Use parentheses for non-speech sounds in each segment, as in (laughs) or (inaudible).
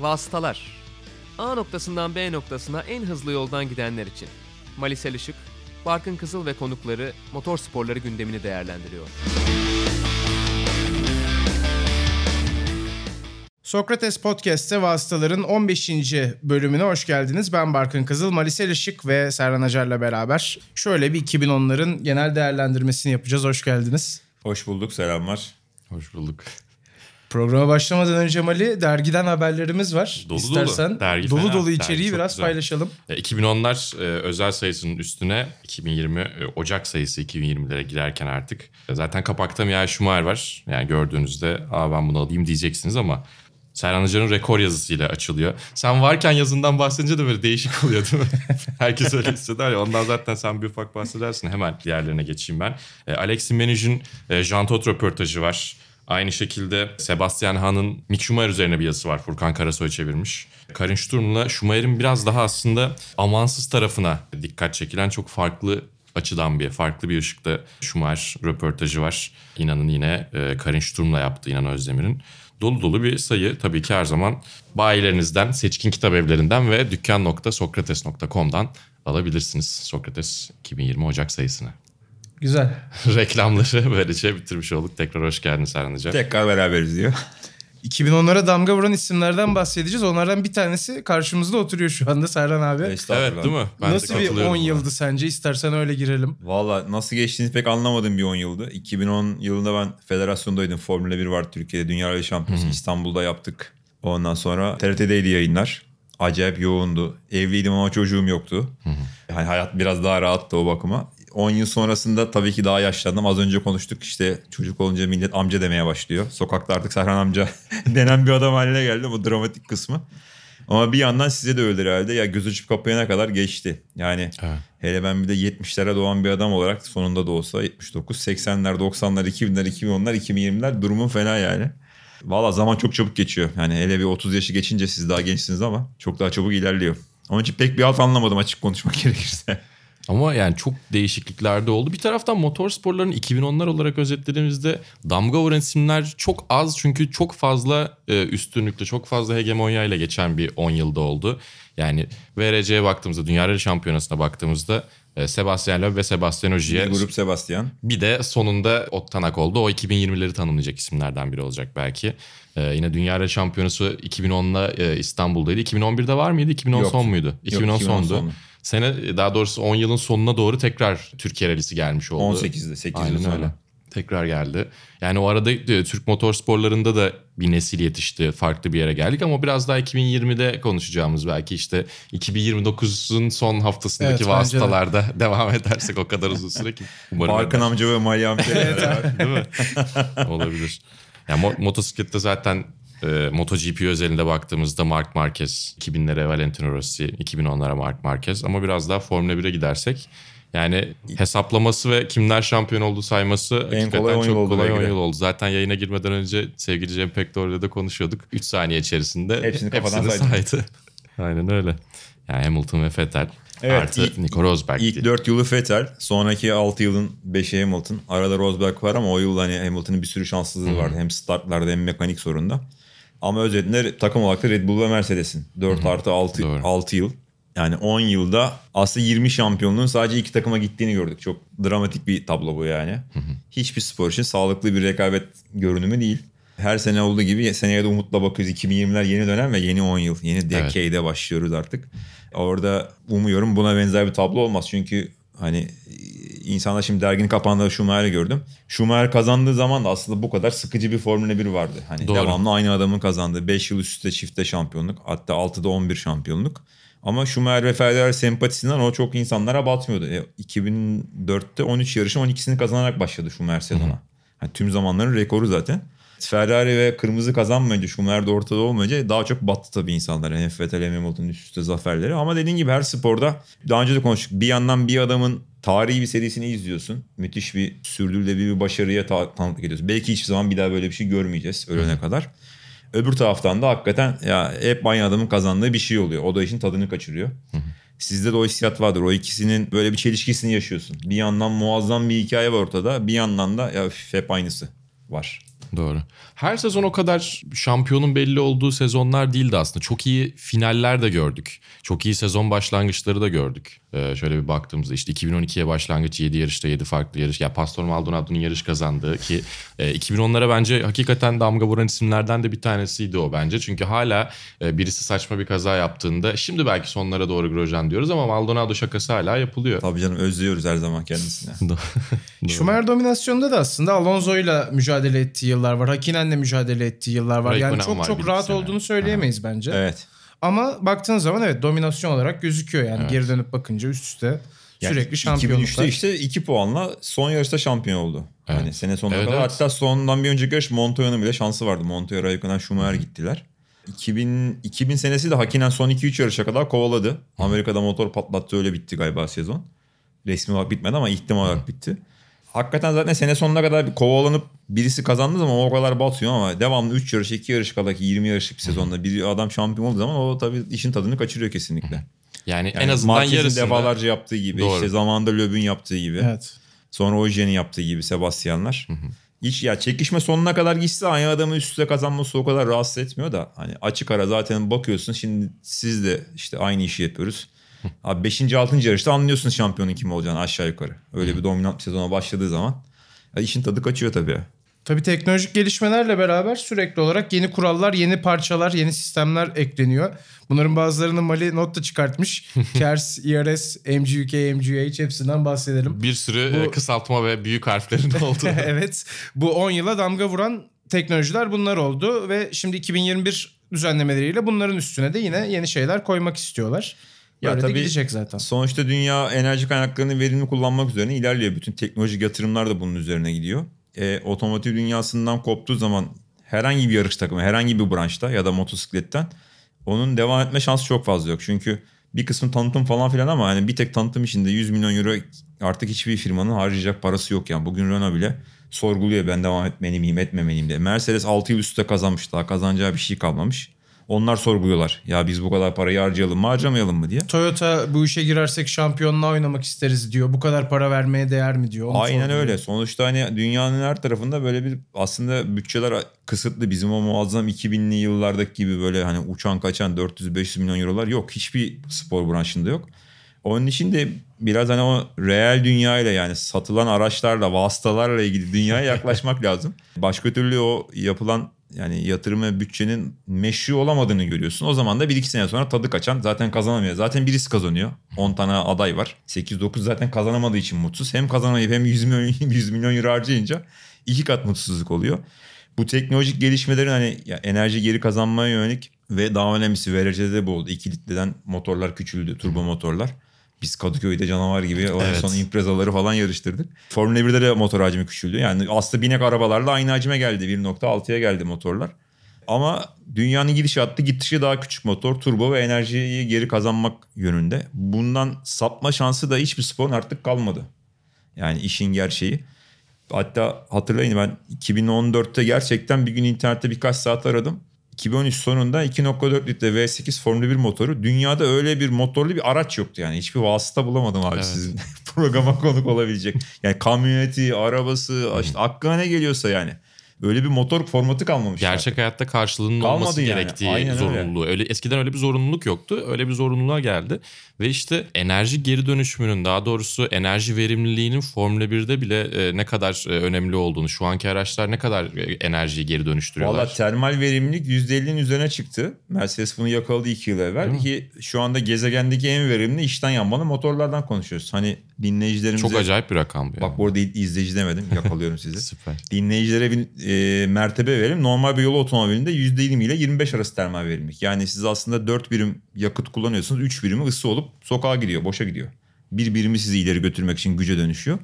Vasıtalar. A noktasından B noktasına en hızlı yoldan gidenler için. Malisel Işık, Barkın Kızıl ve konukları motor sporları gündemini değerlendiriyor. Sokrates Podcast'te Vasıtaların 15. bölümüne hoş geldiniz. Ben Barkın Kızıl, Malisel Işık ve Serhan Acar'la beraber şöyle bir 2010'ların genel değerlendirmesini yapacağız. Hoş geldiniz. Hoş bulduk, selamlar. Hoş bulduk. Programa başlamadan önce Mali dergiden haberlerimiz var. Dolu dolu. İstersen Dergi dolu fena. dolu Dergi içeriği biraz güzel. paylaşalım. E, 2010'lar e, özel sayısının üstüne 2020 e, Ocak sayısı 2020'lere girerken artık. E, zaten kapakta Mihail Schumacher var. Yani gördüğünüzde Aa, ben bunu alayım diyeceksiniz ama Serhan Hoca'nın rekor yazısıyla açılıyor. Sen varken yazından bahsedince de böyle değişik oluyor değil mi? (laughs) Herkes öyle hisseder ya. Ondan zaten sen bir ufak bahsedersin. Hemen diğerlerine geçeyim ben. E, Alexis Menij'in e, Jean Todt röportajı var. Aynı şekilde Sebastian Hahn'ın Mick Schumacher üzerine bir yazısı var. Furkan Karasoy çevirmiş. Karin Sturm'la Schumacher'in biraz daha aslında amansız tarafına dikkat çekilen çok farklı açıdan bir, farklı bir ışıkta Schumacher röportajı var. İnanın yine e, Karin Sturm'la yaptı İnan Özdemir'in. Dolu dolu bir sayı tabii ki her zaman bayilerinizden, seçkin kitap evlerinden ve dükkan.sokrates.com'dan alabilirsiniz. Sokrates 2020 Ocak sayısını. Güzel. (laughs) Reklamları böylece bitirmiş olduk. Tekrar hoş geldin Serhan Hoca. Tekrar beraberiz diyor. 2010'lara damga vuran isimlerden bahsedeceğiz. Onlardan bir tanesi karşımızda oturuyor şu anda Serhan abi. Evet değil mi? Ben de Nasıl bir katılıyorum 10 buna. yıldı sence? İstersen öyle girelim. Valla nasıl geçtiğini pek anlamadığım bir 10 yıldı. 2010 yılında ben federasyondaydım. Formula 1 vardı Türkiye'de. Dünya Rally Şampiyonası İstanbul'da yaptık. Ondan sonra TRT'deydi yayınlar. Acayip yoğundu. Evliydim ama çocuğum yoktu. Yani hayat biraz daha rahattı o bakıma. 10 yıl sonrasında tabii ki daha yaşlandım. Az önce konuştuk işte çocuk olunca millet amca demeye başlıyor. Sokakta artık Serhan amca (laughs) denen bir adam haline geldi bu dramatik kısmı. Ama bir yandan size de öyle herhalde. Ya göz açıp kapayana kadar geçti. Yani Evet. hele ben bir de 70'lere doğan bir adam olarak sonunda da olsa 79, 80'ler, 90'lar, 2000'ler, 2010'lar, 2020'ler durumum fena yani. Valla zaman çok çabuk geçiyor. Yani hele bir 30 yaşı geçince siz daha gençsiniz ama çok daha çabuk ilerliyor. Onun için pek bir alt anlamadım açık konuşmak (laughs) gerekirse. Ama yani çok değişiklikler de oldu. Bir taraftan motor sporlarının 2010'lar olarak özetlediğimizde damga vuran isimler çok az. Çünkü çok fazla e, üstünlükle, çok fazla hegemonyayla geçen bir 10 yılda oldu. Yani VRC'ye baktığımızda, Dünya Rally Şampiyonası'na baktığımızda e, Sebastian Loeb ve Sebastian Ogier. Bir grup Sebastian. Bir de sonunda Ottanak oldu. O 2020'leri tanımlayacak isimlerden biri olacak belki. Ee, yine Dünya Rally Şampiyonası 2010'da e, İstanbul'daydı. 2011'de var mıydı? 2010 Yoktu. son muydu? 2010 2010 sondu. sonu. Sene daha doğrusu 10 yılın sonuna doğru tekrar Türkiye Rally'si gelmiş oldu. 18'de 8 yıl sonra. öyle. Tekrar geldi. Yani o arada e, Türk motorsporlarında da bir nesil yetişti. Farklı bir yere geldik ama biraz daha 2020'de konuşacağımız belki işte 2029'un son haftasındaki Evet, bence de. vasıtalarda (laughs) devam edersek o kadar uzun süre ki. (laughs) Umarım Barkın amca ve Mali amca. (laughs) Değil mi? Olabilir. Yani mo- motosiklette zaten e, MotoGP özelinde baktığımızda Mark Marquez, 2000'lere Valentino Rossi, 2010'lara Mark Marquez ama biraz daha Formula 1'e gidersek yani hesaplaması ve kimler şampiyon olduğu sayması hakikaten kolay çok oldu kolay belki 10 de. yıl oldu. Zaten yayına girmeden önce sevgili Cem Pektor'la da konuşuyorduk. 3 saniye içerisinde Hepsini hepsini saydı. (laughs) Aynen öyle. Yani Hamilton ve Vettel Evet, artı ilk- Nico Rosberg. İlk 4 yılı Vettel, sonraki 6 yılın 5'i Hamilton. Arada Rosberg var ama o yıl hani Hamilton'ın bir sürü şanssızlığı vardı. Hem startlarda hem mekanik sorunda. Ama özetle takım olarak da Red Bull ve Mercedes'in. 4 artı 6, Doğru. 6 yıl. Yani 10 yılda aslında 20 şampiyonluğun sadece iki takıma gittiğini gördük. Çok dramatik bir tablo bu yani. Hiçbir spor için sağlıklı bir rekabet görünümü değil. Her sene olduğu gibi seneye de umutla bakıyoruz. 2020'ler yeni dönem ve yeni 10 yıl. Yeni decade'e başlıyoruz artık. Orada umuyorum buna benzer bir tablo olmaz. Çünkü hani e, insanlar şimdi derginin kapağında Schumacher'i gördüm. Schumacher kazandığı zaman da aslında bu kadar sıkıcı bir Formula 1 vardı. Hani Doğru. devamlı aynı adamın kazandığı 5 yıl üst üste çifte şampiyonluk. Hatta 6'da 11 şampiyonluk. Ama Schumacher ve Ferrari sempatisinden o çok insanlara batmıyordu. E, 2004'te 13 yarışın 12'sini kazanarak başladı Schumacher sezona. Yani tüm zamanların rekoru zaten. Ferrari ve kırmızı kazanmayınca Schumacher de ortada olmayınca daha çok battı tabii insanlar. Hem Vettel hem Hamilton'ın üst üste zaferleri. Ama dediğin gibi her sporda daha önce de konuştuk. Bir yandan bir adamın tarihi bir serisini izliyorsun. Müthiş bir sürdürülebilir bir başarıya ta- tanıklık ediyorsun. Belki hiçbir zaman bir daha böyle bir şey görmeyeceğiz ölene kadar. Öbür taraftan da hakikaten ya hep aynı adamın kazandığı bir şey oluyor. O da işin tadını kaçırıyor. Sizde de o hissiyat vardır. O ikisinin böyle bir çelişkisini yaşıyorsun. Bir yandan muazzam bir hikaye var ortada. Bir yandan da ya üf, hep aynısı var. Doğru. Her sezon o kadar şampiyonun belli olduğu sezonlar değildi aslında. Çok iyi finaller de gördük. Çok iyi sezon başlangıçları da gördük. Ee, şöyle bir baktığımızda işte 2012'ye başlangıç 7 yarışta 7 farklı yarış. Ya Pastor Maldonado'nun yarış kazandığı ki e, 2010'lara bence hakikaten damga vuran isimlerden de bir tanesiydi o bence. Çünkü hala e, birisi saçma bir kaza yaptığında şimdi belki sonlara doğru Grosjean diyoruz ama Maldonado şakası hala yapılıyor. Tabii canım özlüyoruz her zaman kendisine. (laughs) Schumacher dominasyonunda da aslında Alonso'yla mücadele ettiği yıllar var. Hakinen'le mücadele ettiği yıllar var. Yani çok var çok rahat sene. olduğunu söyleyemeyiz bence. evet. Ama baktığın zaman evet dominasyon olarak gözüküyor yani Evet. geri dönüp bakınca üst üste Yani sürekli 2003'te şampiyonluklar. işte 2 puanla son yarışta şampiyon oldu. Evet. Yani sene sonuna Evet, kadar. evet. Hatta sonundan bir önceki yarış Montoya'nın bile şansı vardı. Montoya, Raikkonen, Schumacher gittiler. 2000, 2000 senesi de Hakinen son 2-3 yarışa kadar kovaladı. Amerika'da motor patlattı öyle bitti galiba sezon. Resmi olarak bitmedi ama ihtimal olarak bitti. Hakikaten zaten sene sonuna kadar bir kovalanıp birisi kazandığı zaman o kadar batıyor ama devamlı 3 yarış 2 yarış kadar ki 20 yarışlık bir sezonda bir adam şampiyon olduğu zaman o tabii işin tadını kaçırıyor kesinlikle. Yani, Yani en azından Marquez'in yarısında defalarca yaptığı gibi Doğru. işte zamanında Löb'ün yaptığı gibi. Evet. Sonra Ojen'in yaptığı gibi Sebastianlar. Hiç ya çekişme sonuna kadar gitse aynı adamın üst üste kazanması o kadar rahatsız etmiyor da hani açık ara zaten bakıyorsun şimdi siz de işte aynı işi yapıyoruz. Abi 5. 6. yarışta anlıyorsun şampiyonun kim olacağını aşağı yukarı. Öyle bir dominant bir sezona başladığı zaman ya işin tadı kaçıyor tabii. Tabii teknolojik gelişmelerle beraber sürekli olarak yeni kurallar, yeni parçalar, yeni sistemler ekleniyor. Bunların bazılarını Mali not da çıkartmış. (laughs) KERS, IRS, MGUK, MGUH hepsinden bahsedelim. bir sürü Bu- e, kısaltma ve büyük harflerin (laughs) olduğu. (laughs) evet. Bu 10 yıla damga vuran teknolojiler bunlar oldu ve şimdi 2021 düzenlemeleriyle bunların üstüne de yine yeni şeyler koymak istiyorlar. Ya Böyle tabii- gidecek zaten. Sonuçta dünya enerji kaynaklarını verimli kullanmak üzerine ilerliyor. Bütün teknolojik yatırımlar da bunun üzerine gidiyor. E, otomotiv dünyasından koptuğu zaman herhangi bir yarış takımı, herhangi bir branşta ya da motosikletten onun devam etme şansı çok fazla yok. Çünkü bir kısmı tanıtım falan filan ama hani bir tek tanıtım içinde 100 milyon euro artık hiçbir firmanın harcayacak parası yok yani. Bugün Renault bile sorguluyor ben devam etmeli miyim etmemeliyim diye. Mercedes 6 yıl üstte kazanmış daha kazanacağı bir şey kalmamış. Onlar sorguluyorlar. Ya biz bu kadar parayı harcayalım mı harcamayalım mı diye. Toyota bu işe girersek şampiyonluğa oynamak isteriz diyor. Bu kadar para vermeye değer mi diyor. Onu Aynen sorguluyor. öyle. Sonuçta hani dünyanın her tarafında böyle bir aslında bütçeler kısıtlı. Bizim o muazzam 2000'li yıllardaki gibi böyle hani uçan kaçan 400-500 milyon eurolar yok. Hiçbir spor branşında yok. Onun için de biraz hani o reel dünyayla yani satılan araçlarla, vasıtalarla ilgili dünyaya yaklaşmak (laughs) lazım. Başka türlü o yapılan yani yatırım ve bütçenin meşru olamadığını görüyorsun. O zaman da 1-2 sene sonra tadı kaçan zaten kazanamıyor. Zaten birisi kazanıyor. 10 tane aday var. 8-9 zaten kazanamadığı için mutsuz. Hem kazanamayıp hem 100 milyon, (laughs) 100 milyon euro harcayınca iki kat mutsuzluk oluyor. Bu teknolojik gelişmelerin hani enerji geri kazanmaya yönelik ve daha önemlisi VRC'de de bu oldu. 2 litreden motorlar küçüldü, turbo motorlar. Biz Kadıköy'de canavar gibi o Evet. son imprezaları falan yarıştırdık. Formula 1'de de motor hacmi küçüldü. Yani aslında binek arabalarla aynı hacme geldi. 1.6'ya geldi motorlar. Ama dünyanın gidişatı gitişi daha küçük motor, turbo ve enerjiyi geri kazanmak yönünde. Bundan sapma şansı da hiçbir sporun artık kalmadı. Yani işin gerçeği. Hatta hatırlayın ben 2014'te gerçekten bir gün internette birkaç saat aradım. 2013 sonunda 2.4 litre V8 Formula 1 motoru. Dünyada öyle bir motorlu bir araç yoktu yani. Hiçbir vasıta bulamadım abi Evet. sizin (laughs) programa konuk olabilecek. Yani kamyoneti, arabası, işte aklına ne geliyorsa yani. Öyle bir motor formatı kalmamış. Gerçek hayatta karşılığının Kalmadı olması yani. gerektiği Aynen öyle. zorunluluğu. Öyle eskiden öyle bir zorunluluk yoktu. Öyle bir zorunluluğa geldi ve işte enerji geri dönüşümünün daha doğrusu enerji verimliliğinin Formula 1'de bile e, ne kadar e, önemli olduğunu, şu anki araçlar ne kadar e, enerjiyi geri dönüştürüyorlar. Valla termal verimlilik %50'nin üzerine çıktı. Mercedes bunu yakaladı 2 yıl evvel. Değil mi? Ki şu anda gezegendeki en verimli içten yanmalı motorlardan konuşuyoruz. Hani dinleyicilerimize... Çok acayip bir rakam bu. yani. Bak bu arada izleyici demedim yakalıyorum sizi. (laughs) Süper. Dinleyicilere bir e, mertebe verelim. Normal bir yol otomobilinde %20 ile 25 arası termal verimlilik. Yani siz aslında 4 birim yakıt kullanıyorsunuz. 3 birimi ısı olup sokağa gidiyor, boşa gidiyor. Bir birimi sizi ileri götürmek için güce dönüşüyor.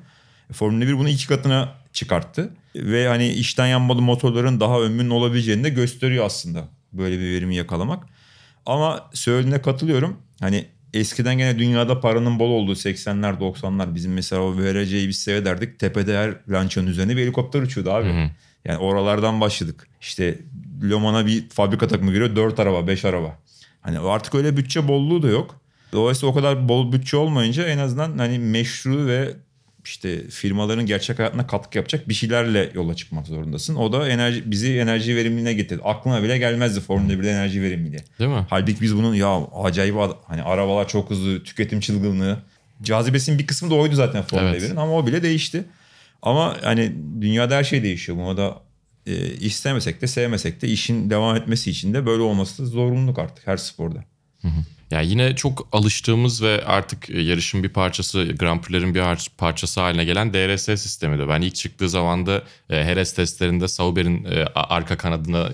Formula 1 bunu iki katına çıkarttı. Ve hani içten yanmalı motorların daha ömrünün olabileceğini de gösteriyor aslında. Böyle bir verimi yakalamak. Ama söylediğine katılıyorum. Hani eskiden gene dünyada paranın bol olduğu 80'ler 90'lar bizim mesela o VRC'yi biz seyrederdik. Tepede her rançonun üzerine bir helikopter uçuyordu abi. Hı hı. Yani oralardan başladık. İşte Loman'a bir fabrika takımı giriyor 4 araba 5 araba. Hani artık öyle bütçe bolluğu da yok. Dolayısıyla o kadar bol bütçe olmayınca en azından hani meşru ve işte firmaların gerçek hayatına katkı yapacak bir şeylerle yola çıkmak zorundasın. O da enerji bizi enerji verimliliğine getirdi. Aklına bile gelmezdi Formula 1'de enerji verimliliği. Değil mi? Halbuki biz bunun ya acayip hani arabalar çok hızlı, tüketim çılgınlığı. Cazibesinin bir kısmı da oydu zaten Formula Evet. 1'in ama o bile değişti. Ama hani dünyada her şey değişiyor. Buna da e, istemesek de sevmesek de işin devam etmesi için de böyle olması zorunluluk artık her sporda. Yani yine çok alıştığımız ve artık e, yarışın bir parçası, Grand Prix'lerin bir parçası haline gelen DRS sistemi de. Ben ilk çıktığı zaman da e, Heres testlerinde Sauber'in e, arka kanadına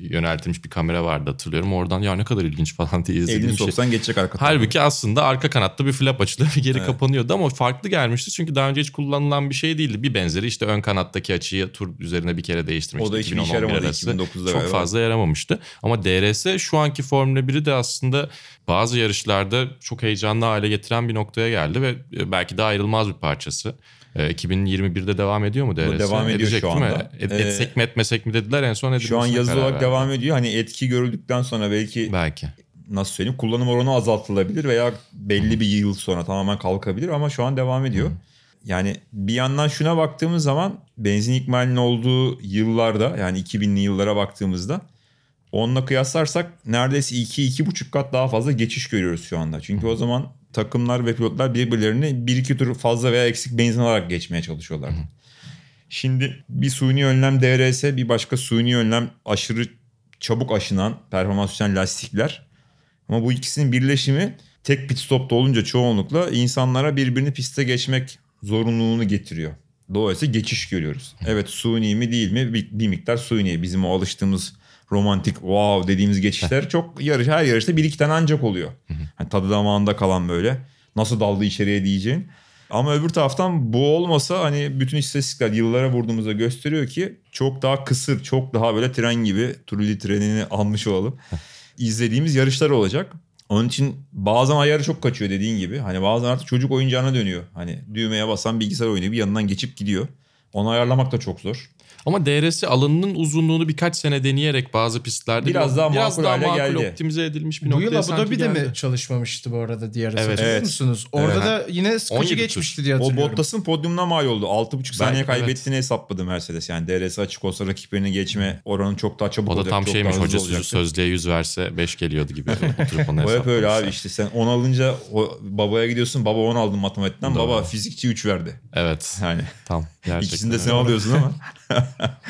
yöneltilmiş bir kamera vardı hatırlıyorum. Oradan ya ne kadar ilginç (laughs) falan diye izlediğim Elini şey. soksan geçecek arka tarafa. Halbuki aslında arka kanatta bir flap açılıyor ve (laughs) geri kapanıyordu ama farklı gelmişti. Çünkü daha önce hiç kullanılan bir şey değildi. Bir benzeri işte ön kanattaki açıyı tur üzerine bir kere değiştirmişti. O da hiçbir işe 2011 yaramadı arası. 2009'da Çok galiba. fazla yaramamıştı. Ama DRS şu anki Formula 1'i de aslında bazı yarışlarda çok heyecanlı hale getiren bir noktaya geldi ve e, belki de ayrılmaz bir parçası. E, 2021'de devam ediyor mu DRS? devam ediyor Edecek şu değil mi? anda. Et- Ee, etsek mi etmesek mi dediler en son edilmesine Şu an yazılı karar olarak verdi. devam ediyor. Hani etki görüldükten sonra belki Belki. nasıl söyleyeyim kullanım oranı azaltılabilir veya belli bir yıl sonra tamamen kalkabilir ama şu an devam ediyor. Yani bir yandan şuna baktığımız zaman benzin ikmalinin olduğu yıllarda yani 2000'li yıllara baktığımızda onunla kıyaslarsak neredeyse 2-2,5 kat daha fazla geçiş görüyoruz şu anda. Çünkü o zaman takımlar ve pilotlar birbirlerini 1-2 tur fazla veya eksik benzin alarak geçmeye çalışıyorlardı. Şimdi bir suni önlem DRS bir başka suni önlem aşırı çabuk aşınan performans düşen lastikler. Ama bu ikisinin birleşimi tek pit stopta olunca çoğunlukla insanlara birbirini piste geçmek zorunluluğunu getiriyor. Dolayısıyla geçiş görüyoruz. Evet suni mi değil mi bir, bir miktar suni. Bizim o alıştığımız romantik wow dediğimiz geçişler çok yarış her yarışta bir iki tane ancak oluyor. Hani tadı damağında kalan böyle nasıl daldı içeriye diyeceğin. Ama öbür taraftan bu olmasa hani bütün istatistikler yıllara vurduğumuzda gösteriyor ki çok daha kısır, çok daha böyle tren gibi Trulli trenini almış olalım. izlediğimiz yarışlar olacak. Onun için bazen ayarı çok kaçıyor dediğin gibi. Hani bazen artık çocuk oyuncağına dönüyor. Hani düğmeye basan bilgisayar oyunu bir yanından geçip gidiyor. Onu ayarlamak da çok zor. Ama DRS alanının uzunluğunu birkaç sene deneyerek bazı pistlerde Biraz daha makul hale geldi. optimize edilmiş bir Bu noktaya yıl Abu sanki Dhabi'de mi çalışmamıştı bu arada diğer Evet. Evet. musunuz? Orada Evet. da yine sıkıcı 17 tur. geçmişti diye O hatırlıyorum. Bottas'ın podyumuna mal oldu. 6,5 saniye kaybettiğini hesapladı Mercedes. Yani DRS açık olsa rakiplerini geçme oranı çok daha çabuk O da olacak. tam şeymiş daha hoca olacaktı. sözlüğe 100 verse 5 geliyordu gibi. (laughs) O hep öyle abi işte sen 10 alınca o babaya gidiyorsun baba 10 aldın matematikten Doğru. baba fizikçi 3 verdi. Evet. Yani Tam. Gerçekten ikisini de öyle. sen alıyorsun ama. (laughs)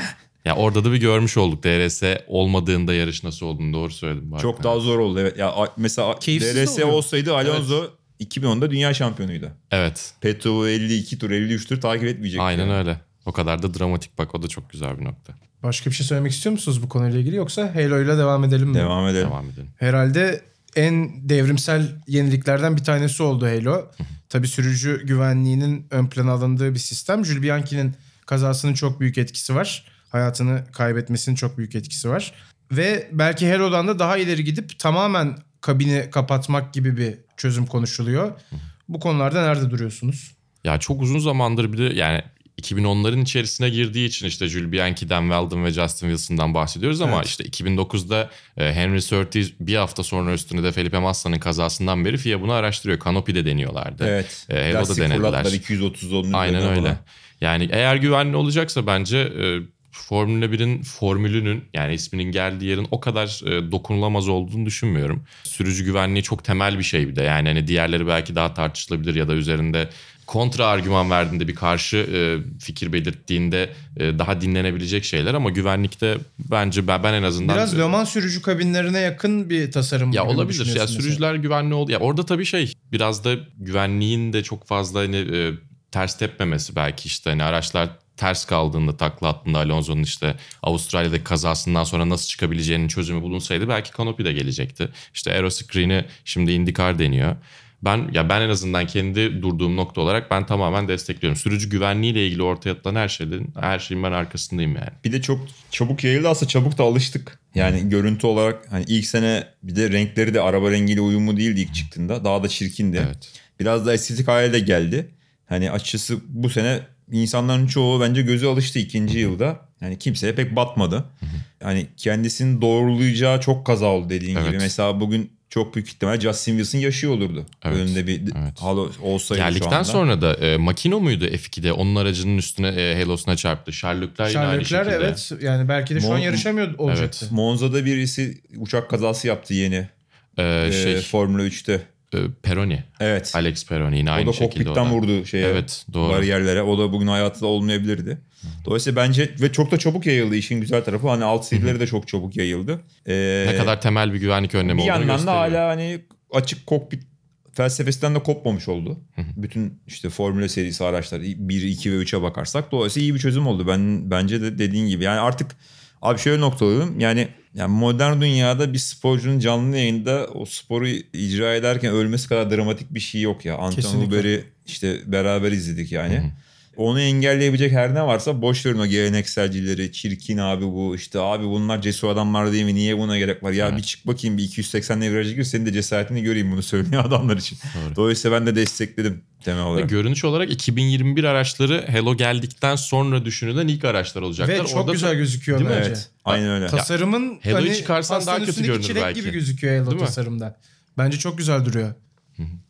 Ya orada da bir görmüş olduk DRS olmadığında yarış nasıl olduğunu doğru söyledim. bu Çok daha zor oldu. Evet. Ya mesela Keyifsiz DRS oluyor. olsaydı Alonso 2010'da dünya şampiyonuydu. Evet. Peto 52 tur 53 tur takip etmeyecekti. Aynen yani. öyle. O kadar da dramatik bak o da çok güzel bir nokta. Başka bir şey söylemek istiyor musunuz bu konuyla ilgili yoksa Halo ile devam edelim mi? Devam edelim. Devam edelim. Herhalde en devrimsel yeniliklerden bir tanesi oldu Halo. Tabii sürücü güvenliğinin ön plana alındığı bir sistem. Jules Bianchi'nin kazasının çok büyük etkisi var. Hayatını kaybetmesinin çok büyük etkisi var. Ve belki Halo'dan da daha ileri gidip tamamen kabini kapatmak gibi bir çözüm konuşuluyor. Bu konularda nerede duruyorsunuz? Ya çok uzun zamandır bir de yani 2010'ların içerisine girdiği için işte Jules Bianchi, Dan Weldon ve Justin Wilson'dan bahsediyoruz ama Evet. işte 2009'da e, Henry Surtees bir hafta sonra üstünde de Felipe Massa'nın kazasından beri FIA bunu araştırıyor. Canopy'de deniyorlardı. Evet. E, Lastik denediler. fırlattılar 230 onun Aynen öyle. falan. Yani eğer güvenli olacaksa bence e, Formula 1'in formülünün yani isminin geldiği yerin o kadar e, dokunulamaz olduğunu düşünmüyorum. Sürücü güvenliği çok temel bir şey bir de. Yani hani diğerleri belki daha tartışılabilir ya da üzerinde kontra argüman verdiğinde bir karşı e, fikir belirttiğinde e, daha dinlenebilecek şeyler ama güvenlikte bence ben, ben en azından Biraz Le Mans sürücü kabinlerine yakın bir tasarım. ya olabilir. Ya mesela? sürücüler güvenli oldu. Ya orada tabii şey biraz da güvenliğin de çok fazla hani e, ters tepmemesi belki işte hani araçlar ters kaldığında takla attığında Alonso'nun işte Avustralya'daki kazasından sonra nasıl çıkabileceğinin çözümü bulunsaydı belki Canopy de gelecekti. İşte Aeroscreen'i şimdi IndyCar deniyor. Ben ya ben en azından kendi durduğum nokta olarak ben tamamen destekliyorum. Sürücü güvenliğiyle ilgili ortaya atılan her şeyden her şeyin ben arkasındayım yani. Bir de çok çabuk yayıldı aslında çabuk da alıştık. Yani görüntü olarak hani ilk sene bir de renkleri de araba rengiyle uyumlu değildi ilk çıktığında. Daha da çirkindi. Evet. Biraz da estetik hale de geldi. Hani açıkçası bu sene insanların çoğu bence gözü alıştı ikinci yılda. Yani kimseye pek batmadı. Hani kendisini doğrulayacağı çok kaza oldu dediğin Evet. gibi. Mesela bugün çok büyük ihtimal Justin Wilson yaşıyor olurdu. Evet, Önünde bir evet. halo olsaydı şu Geldikten anda. sonra da e, Makino muydu F2'de? Onun aracının üstüne e, Helos'una çarptı. Leclerc yine aynı şekilde. evet yani belki de şu an Mon- yarışamıyor olacaktı. Monza'da birisi uçak kazası yaptı yeni. E, Ee, şey, Formula 3'te. E, Peroni. Evet. Alex Peroni yine aynı şekilde. kokpitten o da. vurdu şeye. Evet doğru. bariyerlere. O da bugün hayatta olmayabilirdi. Dolayısıyla bence ve çok da çabuk yayıldı işin güzel tarafı. Hani alt seviyeleri de çok çabuk yayıldı. Ee, Ne kadar temel bir güvenlik önlemi bir olduğunu yandan da gösteriyor. hala hani açık kokpit felsefesinden de kopmamış oldu. Bütün işte Formula serisi araçlar 1, 2 ve 3'e bakarsak dolayısıyla iyi bir çözüm oldu. Ben bence de dediğin gibi. Yani artık abi şöyle noktalayalım. Yani yani modern dünyada bir sporcunun canlı yayında o sporu icra ederken ölmesi kadar dramatik bir şey yok ya. Anton. Huber'i işte beraber izledik yani. Onu engelleyebilecek her ne varsa boş verin o gelenekselcileri. Çirkin abi bu işte abi bunlar cesur adamlar değil mi? Niye buna gerek var? Ya bir çık bakayım bir 280 viraja gir senin de cesaretini göreyim bunu söyleyen (laughs) adamlar için. Doğru. Dolayısıyla ben de destekledim temel Ve olarak. görünüş olarak 2021 araçları Hello geldikten sonra düşünülen ilk araçlar olacaklar. Ve çok Orada güzel gözüküyor Değil mi? bence. Evet. Aynen öyle. Tasarımın Hello'yu hani çıkarsan daha kötü görünür belki. gibi gözüküyor Hello Değil mi? tasarımda. Bence çok güzel duruyor.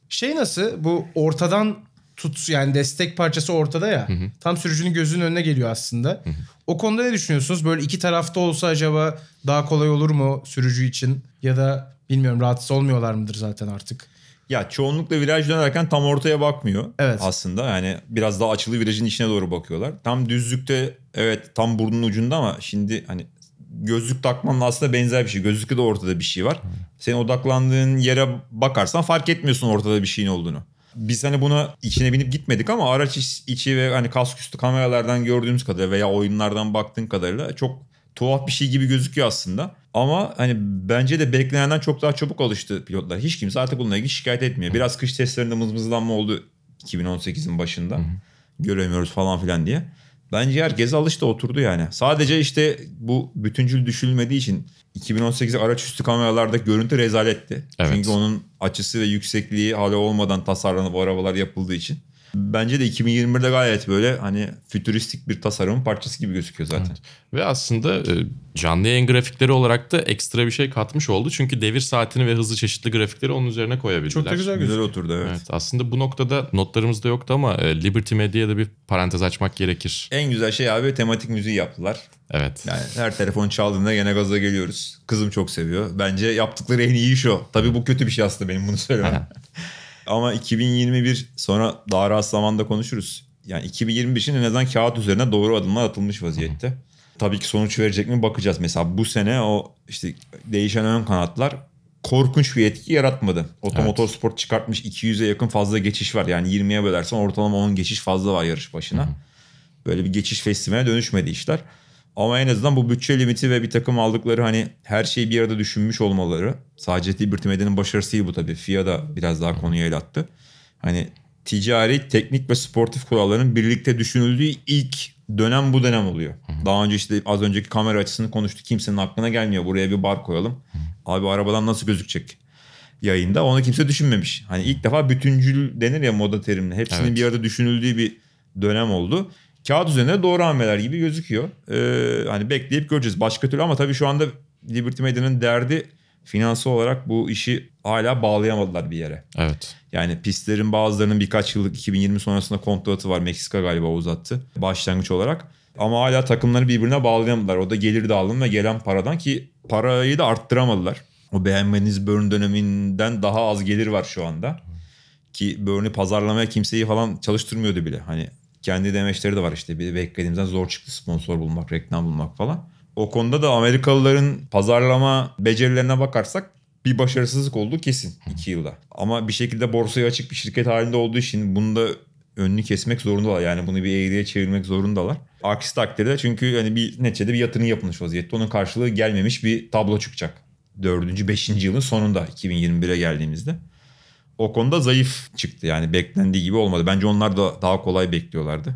Şey nasıl bu ortadan tut yani destek parçası ortada ya. Tam sürücünün gözünün önüne geliyor aslında. O konuda ne düşünüyorsunuz? Böyle iki tarafta olsa acaba daha kolay olur mu sürücü için? Ya da bilmiyorum rahatsız olmuyorlar mıdır zaten artık? Ya çoğunlukla viraj dönerken tam ortaya bakmıyor Evet. aslında. Yani biraz daha açılı virajın içine doğru bakıyorlar. Tam düzlükte evet tam burnun ucunda ama şimdi hani gözlük takmanla aslında benzer bir şey. Gözlükte de ortada bir şey var. Senin odaklandığın yere bakarsan fark etmiyorsun ortada bir şeyin olduğunu. Biz hani buna içine binip gitmedik ama araç iç- içi ve hani kask üstü kameralardan gördüğümüz kadarıyla veya oyunlardan baktığın kadarıyla çok tuhaf bir şey gibi gözüküyor aslında. Ama hani bence de beklenenden çok daha çabuk alıştı pilotlar. Hiç kimse artık bununla ilgili şikayet etmiyor. Biraz kış testlerinde mızmızlanma oldu 2018'in başında. Göremiyoruz falan filan diye. Bence herkes alıştı oturdu yani. Sadece işte bu bütüncül düşülmediği için 2018 araç üstü kameralarda görüntü rezaletti. Evet. Çünkü onun açısı ve yüksekliği hala olmadan tasarlanıp arabalar yapıldığı için. Bence de 2021'de gayet böyle hani fütüristik bir tasarımın parçası gibi gözüküyor zaten. Ve aslında e, canlı yayın grafikleri olarak da ekstra bir şey katmış oldu. Çünkü devir saatini ve hızlı çeşitli grafikleri onun üzerine koyabildiler. Çok da güzel Güzel oturdu evet. Evet, aslında bu noktada notlarımızda yoktu ama e, Liberty Media'ya da bir parantez açmak gerekir. En güzel şey abi tematik müziği yaptılar. Evet. Yani her telefon çaldığında gene gaza geliyoruz. Kızım çok seviyor. Bence yaptıkları en iyi iş o. Tabii bu kötü bir şey aslında benim bunu söylemem. (laughs) Ama 2021 sonra daha rahat zamanda konuşuruz. Yani 2021 için en azından kağıt üzerine doğru adımlar atılmış vaziyette. Tabii ki sonuç verecek mi bakacağız. Mesela bu sene o işte değişen ön kanatlar korkunç bir etki yaratmadı. Otomotor Sport çıkartmış 200'e yakın fazla geçiş var. Yani 20'ye bölersen ortalama 10 geçiş fazla var yarış başına. Böyle bir geçiş festivaline dönüşmedi işler. Ama en azından bu bütçe limiti ve bir takım aldıkları hani her şeyi bir arada düşünmüş olmaları. Sadece Liberty Media'nın başarısı değil bu tabii. FIA da biraz daha konuya el attı. Hani ticari, teknik ve sportif kuralların birlikte düşünüldüğü ilk dönem bu dönem oluyor. Daha önce işte az önceki kamera açısını konuştuk. Kimsenin aklına gelmiyor. Buraya bir bar koyalım. Abi arabadan nasıl gözükecek? yayında onu kimse düşünmemiş. Hani ilk defa bütüncül denir ya moda terimle. Hepsinin Evet. bir arada düşünüldüğü bir dönem oldu. Kağıt üzerinde doğru hamleler gibi gözüküyor. Ee, hani bekleyip göreceğiz. Başka türlü ama tabii şu anda Liberty Media'nın derdi finansal olarak bu işi hala bağlayamadılar bir yere. Evet. Yani pistlerin bazılarının birkaç yıllık 2020 sonrasında kontratı var. Meksika galiba uzattı başlangıç olarak. Ama hala takımları birbirine bağlayamadılar. O da gelir dağılımı ve gelen paradan ki parayı da arttıramadılar. O beğenmeniz Burn döneminden daha az gelir var şu anda. Ki Burn'ü pazarlamaya kimseyi falan çalıştırmıyordu bile. Hani kendi demeçleri de var işte. Bir beklediğimizden zor çıktı sponsor bulmak, reklam bulmak falan. O konuda da Amerikalıların pazarlama becerilerine bakarsak bir başarısızlık olduğu kesin 2 yılda. Ama bir şekilde borsaya açık bir şirket halinde olduğu için bunu da önünü kesmek zorundalar. Yani bunu bir eğriye çevirmek zorundalar. Aksi takdirde çünkü hani bir neticede bir yatırım yapılmış vaziyette. Onun karşılığı gelmemiş bir tablo çıkacak. Dördüncü, beşinci yılın sonunda 2021'e geldiğimizde. O konuda zayıf çıktı yani beklendiği gibi olmadı. Bence onlar da daha kolay bekliyorlardı.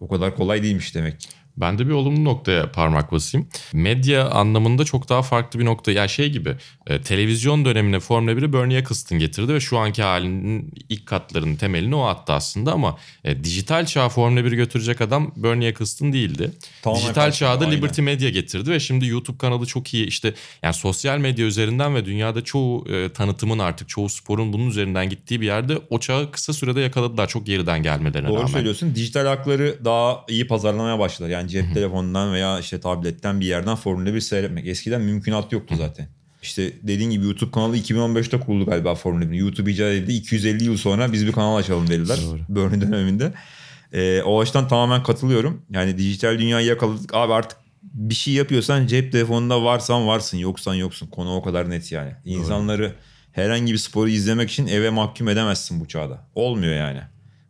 O kadar kolay değilmiş demek. Ben de bir olumlu noktaya parmak basayım. Medya anlamında çok daha farklı bir nokta. Ya şey gibi e, televizyon dönemine Formula 1'i Bernie Eccleston getirdi ve şu anki halinin ilk katlarının temelini o attı aslında ama e, dijital çağ Formula 1'i götürecek adam Bernie Eccleston değildi. Tamamen dijital farklı, çağda aynen. Liberty Media getirdi ve şimdi YouTube kanalı çok iyi işte yani sosyal medya üzerinden ve dünyada çoğu e, tanıtımın artık çoğu sporun bunun üzerinden gittiği bir yerde o çağı kısa sürede yakaladılar çok geriden gelmelerine Doğru rağmen. söylüyorsun. Dijital hakları daha iyi pazarlamaya başladılar. Yani cep telefonundan veya işte tabletten bir yerden Formula 1 seyretmek. Eskiden mümkünat yoktu zaten. İşte dediğin gibi YouTube kanalı 2015'te kuruldu galiba Formula 1. YouTube icat edildi. 250 yıl sonra biz bir kanal açalım dediler. Doğru. Bernie döneminde. Ee, o açıdan tamamen katılıyorum. Yani dijital dünyayı yakaladık. Abi artık bir şey yapıyorsan cep telefonunda varsan varsın yoksan yoksun. Konu o kadar net yani. İnsanları herhangi bir sporu izlemek için eve mahkum edemezsin bu çağda. Olmuyor yani.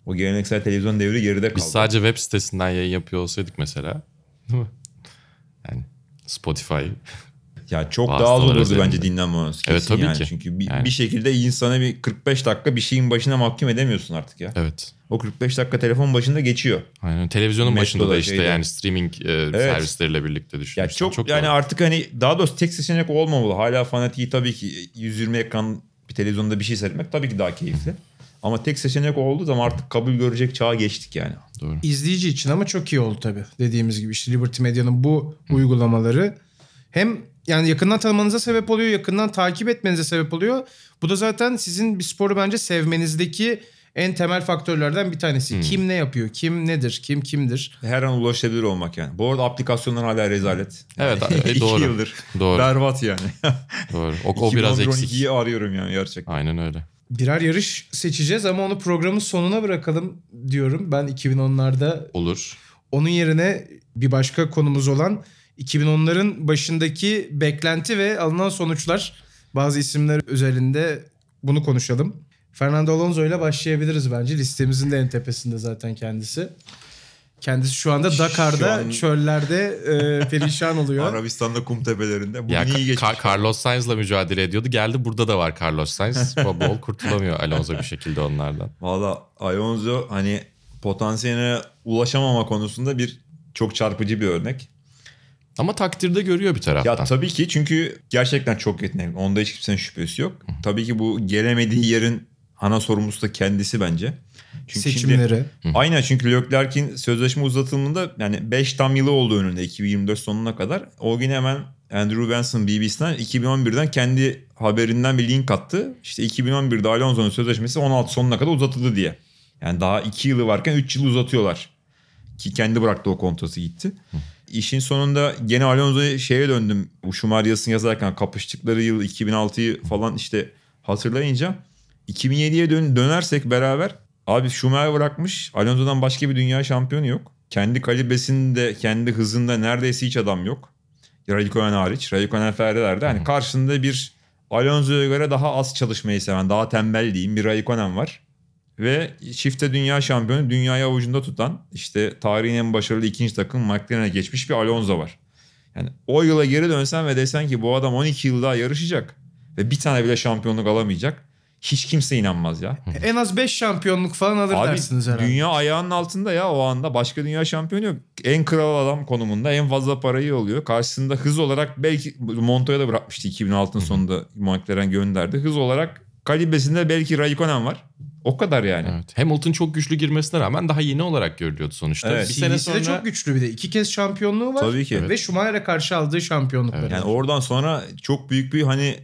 O geleneksel televizyon devri geride kaldı. Biz sadece web sitesinden yayın yapıyor olsaydık mesela. Değil mi? Yani Spotify. Ya çok daha az olurdu üzerinde. bence dinlenmemiz. Evet, kesin tabii yani. ki. Çünkü bir, Yani. bir şekilde insanı bir 45 dakika bir şeyin başına mahkum edemiyorsun artık ya. Evet. O 45 dakika telefon başında geçiyor. Aynen. Televizyonun Metroda, başında da işte şeyde. yani streaming e, servisleriyle birlikte Ya düşünürsen. çok, yani doğru. artık hani daha doğrusu tek seçenek olmamalı. Hala fanatiği tabii ki 120 ekran bir televizyonda bir şey seyretmek tabii ki daha keyifli. Ama tek seçenek olduğu zaman artık kabul görecek çağa geçtik yani. Doğru. İzleyici için ama çok iyi oldu tabii. Dediğimiz gibi işte Liberty Media'nın bu uygulamaları hem yani yakından tanımanıza sebep oluyor, yakından takip etmenize sebep oluyor. Bu da zaten sizin bir sporu bence sevmenizdeki en temel faktörlerden bir tanesi. Kim ne yapıyor, kim nedir, kim kimdir. Her an ulaşabilir olmak yani. Bu arada aplikasyonlar hala rezalet. Evet, Yani e, iki doğru. yıldır. Doğru. Berbat yani. Doğru. O, o biraz 2011-12'yi eksik. arıyorum yani gerçekten. Aynen öyle. Birer yarış seçeceğiz ama onu programın sonuna bırakalım diyorum. Ben 2010'larda Olur. Onun yerine bir başka konumuz olan 2010'ların başındaki beklenti ve alınan sonuçlar bazı isimler özelinde bunu konuşalım. Fernando Alonso ile başlayabiliriz bence. Listemizin de en tepesinde zaten kendisi. Kendisi şu anda Dakar'da, an- çöllerde e, (laughs) perişan oluyor. Arabistan'da kum tepelerinde. Bugün Ya iyi geçmiş. Ka- Carlos Sainz'la mücadele ediyordu. Geldi burada da var Carlos Sainz. (laughs) Bol kurtulamıyor Alonso bir şekilde onlardan. Valla Alonso hani potansiyeline ulaşamama konusunda bir çok çarpıcı bir örnek. Ama takdirde görüyor bir taraftan. Ya tabii ki çünkü gerçekten çok yetenekli. Onda hiç kimsenin şüphesi yok. Tabii ki bu gelemediği yerin ana sorumlusu da kendisi bence. Çünkü şimdi- Seçimleri. Aynen çünkü Leclerc'in sözleşme uzatılımında yani 5 tam yılı oldu önünde 2024 sonuna kadar. O gün hemen Andrew Benson BBC'den 2011'den kendi haberinden bir link attı. İşte 2011'de Alonso'nun sözleşmesi 16 sonuna kadar uzatıldı diye. Yani daha 2 yılı varken 3 yıl uzatıyorlar. Ki kendi bıraktı o kontratı gitti. İşin sonunda gene Alonso'ya şeye döndüm. Bu Schumacher yazısını yazarken kapıştıkları yıl 2006'yı falan işte hatırlayınca 2007'ye dön dönersek beraber abi Schumacher bırakmış. Alonso'dan başka bir dünya şampiyonu yok. Kendi kalibresinde, kendi hızında neredeyse hiç adam yok. Raikkonen hariç. Raikkonen Ferrari'lerde hani karşısında bir Alonso'ya göre daha az çalışmayı seven, daha tembel diyeyim bir Raikkonen var. Ve çifte dünya şampiyonu dünyayı avucunda tutan işte tarihin en başarılı ikinci takım McLaren'e geçmiş bir Alonso var. Yani o yıla geri dönsen ve desen ki bu adam 12 yıl daha yarışacak ve bir tane bile şampiyonluk alamayacak. Hiç kimse inanmaz ya. En az 5 şampiyonluk falan alır Abi dersiniz herhalde. dünya ayağının altında ya o anda başka dünya şampiyonu yok. En kral adam konumunda en fazla parayı alıyor. Karşısında hız olarak belki Montoya da bırakmıştı 2006'nın sonunda McLaren gönderdi. Hız olarak kalibresinde belki Raikkonen var. O kadar yani. Evet. Hamilton çok güçlü girmesine rağmen daha yeni olarak görülüyordu sonuçta. Evet. Bir sene sonra de çok güçlü bir de. İki kez şampiyonluğu var. Tabii ki. Ve Schumacher'e karşı aldığı şampiyonlukları. Yani oradan sonra çok büyük bir hani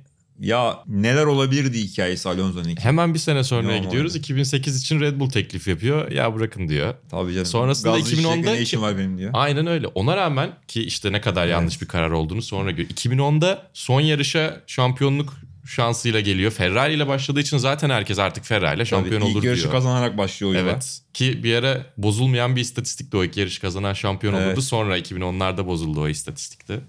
ya neler olabilirdi hikayesi Alonso'nun. hemen bir sene sonraya Yok, gidiyoruz. 2008 için Red Bull teklif yapıyor. Ya bırakın diyor. Tabii canım. Sonrasında Gazlı 2010'da içecek ne işim var benim diyor. Aynen öyle. Ona rağmen ki işte ne kadar yanlış bir karar olduğunu sonra gör. 2010'da son yarışa şampiyonluk şansıyla geliyor. Ferrari ile başladığı için zaten herkes artık Ferrari ile şampiyon Tabii, ilk olur yarışı diyor. kazanarak başlıyor o yıla. Evet. Ki bir ara bozulmayan bir istatistikti o ilk yarış kazanan şampiyon Evet. olurdu. Sonra 2010'larda bozuldu o istatistikte.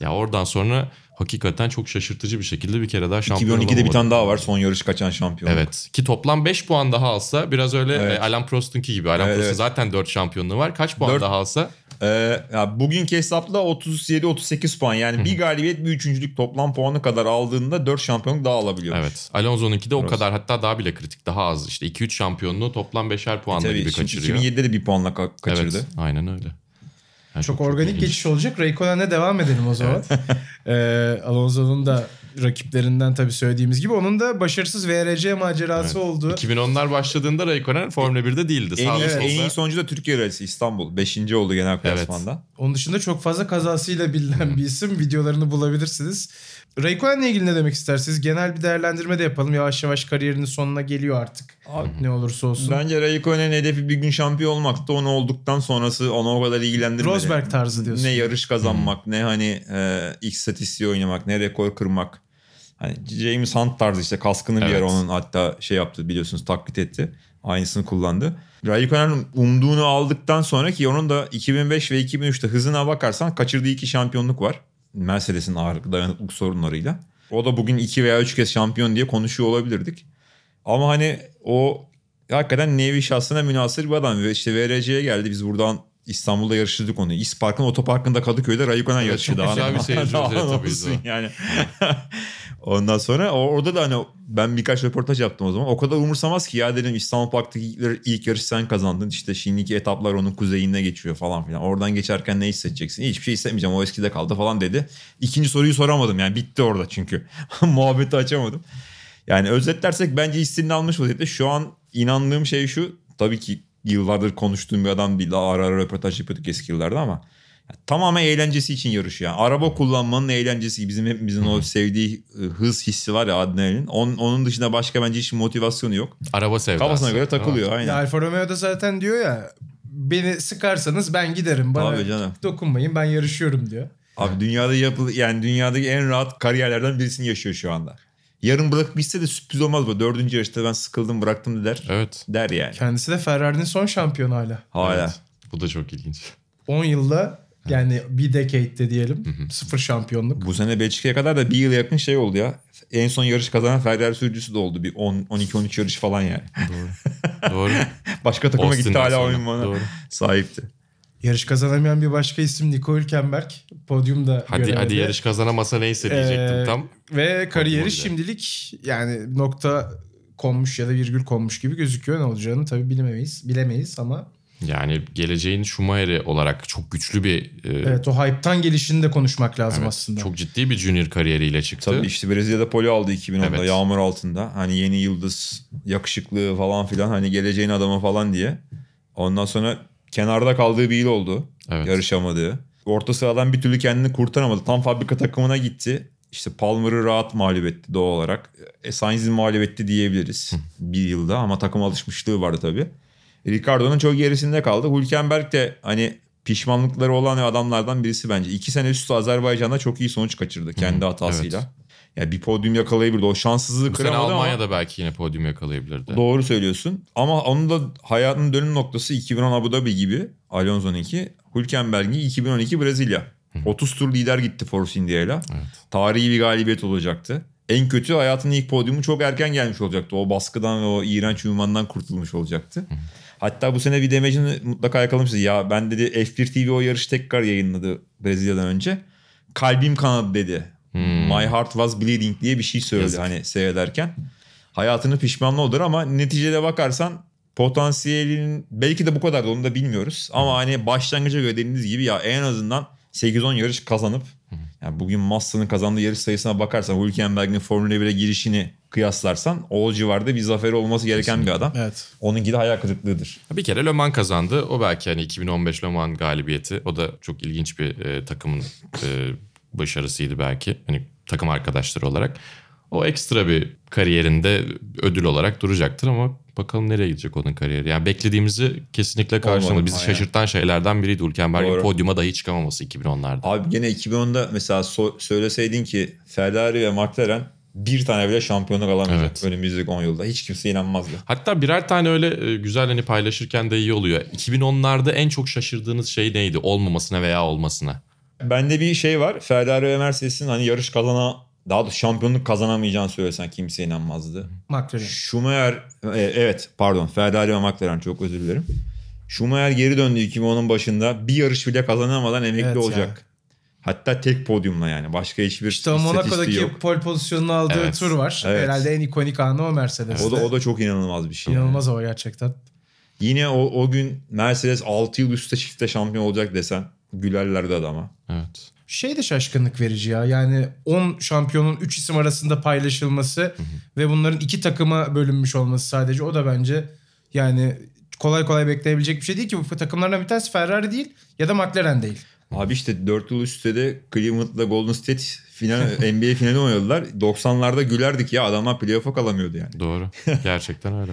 Ya oradan sonra hakikaten çok şaşırtıcı bir şekilde bir kere daha şampiyon 2012'de bir olamadı. tane daha var son yarış kaçan şampiyon. Evet. Ki toplam 5 puan daha alsa biraz öyle Evet. e, Alain Prost'unki gibi. Alain Evet, Prost'un evet. zaten 4 şampiyonluğu var. Kaç puan Dört- daha alsa? Ee, ya bugünkü hesapla 37-38 puan. Yani bir galibiyet bir üçüncülük toplam puanı kadar aldığında 4 şampiyonluk daha alabiliyormuş. Evet. Alonso'nunki de o Burası. kadar hatta daha bile kritik. Daha az işte 2-3 şampiyonluğu toplam 5'er puanla Tabii gibi kaçırıyor. 2007'de de bir puanla ka- kaçırdı. Evet. Aynen öyle. Yani Çok, organik ilginç. geçiş olacak. Raikkonen'e devam edelim o zaman. (laughs) ee, Alonso'nun da rakiplerinden tabii söylediğimiz gibi onun da başarısız VRC macerası oldu. 2010'lar başladığında Raikkonen Formula 1'de değildi. En iyi, en iyi sonucu da Türkiye Rallisi İstanbul. Beşinci oldu genel klasmanda. Onun dışında çok fazla kazasıyla bilinen bir isim. Videolarını bulabilirsiniz. Raikkonen'le ilgili ne demek istersiniz? Genel bir değerlendirme de yapalım. Yavaş yavaş kariyerinin sonuna geliyor artık. ne olursa olsun. Bence Raikkonen'in hedefi bir gün şampiyon olmaktı. Onu olduktan sonrası onu o kadar ilgilendirmedi. Rosberg tarzı diyorsun. Ne yarış kazanmak, ne hani e, ilk statistiği oynamak, ne rekor kırmak. Hani James Hunt tarzı işte kaskını bir Evet. ara onun hatta şey yaptı biliyorsunuz taklit etti. Aynısını kullandı. Raikkonen umduğunu aldıktan sonra ki onun da 2005 ve 2003'te hızına bakarsan kaçırdığı iki şampiyonluk var. Mercedes'in ağır dayanıklık sorunlarıyla. O da bugün iki veya üç kez şampiyon diye konuşuyor olabilirdik. Ama hani o hakikaten nevi şahsına münasır bir adam. Ve işte VRC'ye geldi. Biz buradan İstanbul'da yarıştırdık onu. İspark'ın otoparkında Kadıköy'de Raikkonen Evet, yarışı. çok Daha güzel bir (laughs) seyirci tabii. Yani. (laughs) Ondan sonra orada da hani ben birkaç röportaj yaptım o zaman. O kadar umursamaz ki ya dedim İstanbul Park'taki ilk, yarış sen kazandın. İşte şimdiki etaplar onun kuzeyinde geçiyor falan filan. Oradan geçerken ne hissedeceksin? Hiçbir şey hissetmeyeceğim o eskide kaldı falan dedi. İkinci soruyu soramadım yani bitti orada çünkü. (laughs) Muhabbeti açamadım. Yani özetlersek bence istediğini almış vaziyette. Şu an inandığım şey şu. Tabii ki yıllardır konuştuğum bir adam değil. Daha ara ara röportaj yapıyorduk eski yıllarda ama ya tamamen eğlencesi için yarışıyor. Yani araba kullanmanın eğlencesi. Bizim hepimizin o sevdiği e, hız hissi var ya adrenalin. Onun, onun dışında başka bence hiç motivasyonu yok. Araba sevdası. Kafasına göre takılıyor aynen. Ya Alfa Romeo da zaten diyor ya beni sıkarsanız ben giderim. Bana Tabii canım. dokunmayın ben yarışıyorum diyor. Abi dünyada yapıl yani dünyadaki en rahat kariyerlerden birisini yaşıyor şu anda. Yarın bırakıp bitse de sürpriz olmaz mı? Dördüncü yarışta ben sıkıldım bıraktım der. Evet. Der yani. Kendisi de Ferrari'nin son şampiyonu hala. Hala. Evet. Bu da çok ilginç. 10 yılda yani bir decade'de diyelim sıfır şampiyonluk. Bu sene Belçika'ya kadar da bir yıl yakın şey oldu ya. En son yarış kazanan Ferrari sürücüsü de oldu. Bir 10 12-13 yarış falan yani. Doğru. (laughs) Başka takıma gitti Austin'den hala sonra. oyun bana. Doğru. Sahipti. Yarış kazanamayan bir başka isim Nico Hülkenberg. Podyumda Hadi göremedi. hadi yarış kazanamasa neyse diyecektim Ee, tam. Ve kariyeri Podyumda. şimdilik yani nokta konmuş ya da virgül konmuş gibi gözüküyor. Ne olacağını tabii bilemeyiz. Bilemeyiz ama Yani geleceğin Schumacher'i olarak çok güçlü bir e, evet o hype'tan gelişini de konuşmak lazım evet, aslında. çok ciddi bir junior kariyeriyle çıktı. Tabii işte Brezilya'da poli aldı 2010'da Evet. yağmur altında. Hani yeni yıldız, yakışıklı falan filan hani geleceğin adamı falan diye. Ondan sonra kenarda kaldığı bir yıl oldu. Evet. Yarışamadığı. Orta sıradan bir türlü kendini kurtaramadı. Tam fabrika takımına gitti. İşte Palmer'ı rahat mağlup etti doğal olarak. E, Sainz'i mağlup etti diyebiliriz bir yılda ama takım alışmışlığı vardı tabii. Ricardo'nun çok gerisinde kaldı. Hülkenberg de hani pişmanlıkları olan adamlardan birisi bence. İki sene üst üste Azerbaycan'da çok iyi sonuç kaçırdı kendi hatasıyla. evet. Ya bir podyum yakalayabilirdi. O şanssızlığı Bu sene kıramadı ama Almanya'da belki yine podyum yakalayabilirdi. doğru söylüyorsun. Ama onun da hayatının dönüm noktası 2010 Abu Dhabi gibi Alonso'nunki. Hülkenberg'in 2012 Brezilya. 30 tur lider gitti Force India'yla. Evet. Tarihi bir galibiyet olacaktı. En kötü hayatının ilk podyumu çok erken gelmiş olacaktı. O baskıdan ve o iğrenç ünvandan kurtulmuş olacaktı. Hatta bu sene bir demecini mutlaka yakalamıştı. Ya ben dedi F1 TV o yarışı tekrar yayınladı Brezilya'dan önce. Kalbim kanadı dedi. My heart was bleeding diye bir şey söyledi Yazık. hani seyrederken. Hayatını pişmanlı olur ama neticede bakarsan potansiyelinin belki de bu kadar da onu da bilmiyoruz. Ama hani başlangıca göre dediğiniz gibi ya en azından 8-10 yarış kazanıp yani bugün Massa'nın kazandığı yarış sayısına bakarsan Hülkenberg'in Formula 1'e girişini kıyaslarsan o civarda bir zaferi olması gereken bir adam. Evet. Onunki de hayal kırıklığıdır. Bir kere Le Mans kazandı. O belki hani 2015 Le Mans galibiyeti. O da çok ilginç bir e, takımın e, başarısıydı belki. Hani takım arkadaşları olarak. O ekstra bir kariyerinde ödül olarak duracaktır ama bakalım nereye gidecek onun kariyeri. Yani beklediğimizi kesinlikle karşılamadı. Bizi ama şaşırtan şeylerden biriydi Hülkenberg'in podyuma dahi çıkamaması 2010'larda. Abi gene 2010'da mesela so- söyleseydin ki Ferrari ve McLaren bir tane bile şampiyonluk alamayacak Evet. önümüzdeki 10 yılda. Hiç kimse inanmazdı. Hatta birer tane öyle e, güzel hani paylaşırken de iyi oluyor. 2010'larda en çok şaşırdığınız şey neydi? Olmamasına veya olmasına. Bende bir şey var. Ferrari ve Mercedes'in hani yarış kazana daha da şampiyonluk kazanamayacağını söylesen kimse inanmazdı. McLaren. Schumacher e, evet pardon Ferrari ve McLaren çok özür dilerim. Schumacher geri döndü 2010'un başında bir yarış bile kazanamadan emekli Evet ya. olacak. Hatta tek podyumla yani. Başka hiçbir İşte o Monaco'daki yok. pole pozisyonunu aldığı Evet. tur var. Evet. Herhalde en ikonik anı o Mercedes'te. O da, o da çok inanılmaz bir şey. yani. İnanılmaz o gerçekten. Yine o, o gün Mercedes 6 yıl üstte çifte şampiyon olacak desen gülerlerdi adama. Evet. Şey de şaşkınlık verici ya. Yani 10 şampiyonun 3 isim arasında paylaşılması ve bunların iki takıma bölünmüş olması sadece o da bence yani kolay kolay bekleyebilecek bir şey değil ki bu takımlardan bir tanesi Ferrari değil ya da McLaren değil. Abi işte 4 yıl üstte de Cleveland'la Golden State final, (laughs) NBA finali oynadılar. 90'larda gülerdik ya adamlar playoff'a kalamıyordu yani. Doğru. Gerçekten öyle.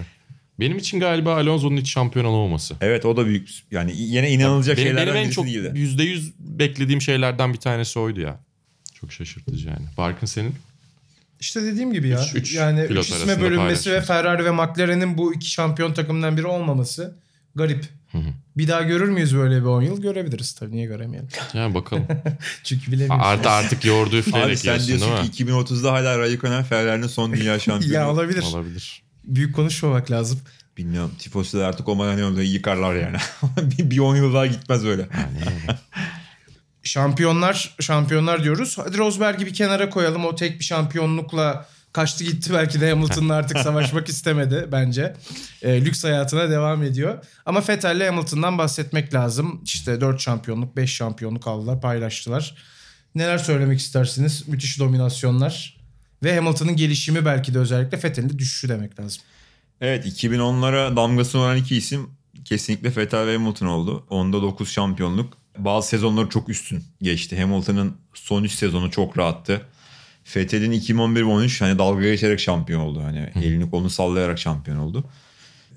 Benim için galiba Alonso'nun hiç şampiyon olamaması. Evet o da büyük yani yine inanılacak benim, şeylerden benim en çok değildi. %100 beklediğim şeylerden bir tanesi oydu ya. Çok şaşırtıcı yani. Barkın senin? İşte dediğim gibi ya. Üç- üç yani üç isme bölünmesi ve. Ferrari ve McLaren'in bu iki şampiyon takımından biri olmaması garip. Bir daha görür müyüz böyle bir 10 yıl? Görebiliriz tabii. Niye göremeyelim? Yani bakalım. (laughs) Çünkü bilemiyoruz. Artı artık yoğurdu üfleyerek Abi sen diyorsun mi? ki 2030'da hala Raikkonen Ferrari'nin son dünya (laughs) şampiyonu. ya olabilir. Olabilir. Büyük konuşmamak lazım. Bilmiyorum. Tifosiler artık o Maranello'yu yıkarlar yani. (laughs) bir, bir 10 yıl daha gitmez öyle. (laughs) Şampiyonlar, şampiyonlar diyoruz. Hadi Rosberg'i bir kenara koyalım. O tek bir şampiyonlukla kaçtı gitti. Belki de Hamilton'la artık savaşmak (laughs) istemedi bence. E, lüks hayatına devam ediyor. Ama Vettel'le Hamilton'dan bahsetmek lazım. İşte 4 şampiyonluk, 5 şampiyonluk aldılar, paylaştılar. Neler söylemek istersiniz? Müthiş dominasyonlar. Ve Hamilton'ın gelişimi belki de özellikle Vettel'in de düşüşü demek lazım. Evet 2010'lara damgasını vuran iki isim kesinlikle Vettel ve Hamilton oldu. Onda 9 şampiyonluk. Bazı sezonları çok üstün geçti. Hamilton'ın son 3 sezonu çok rahattı. Vettel'in 2011 ve 13 hani dalga geçerek şampiyon oldu. Hani elini kolunu sallayarak şampiyon oldu.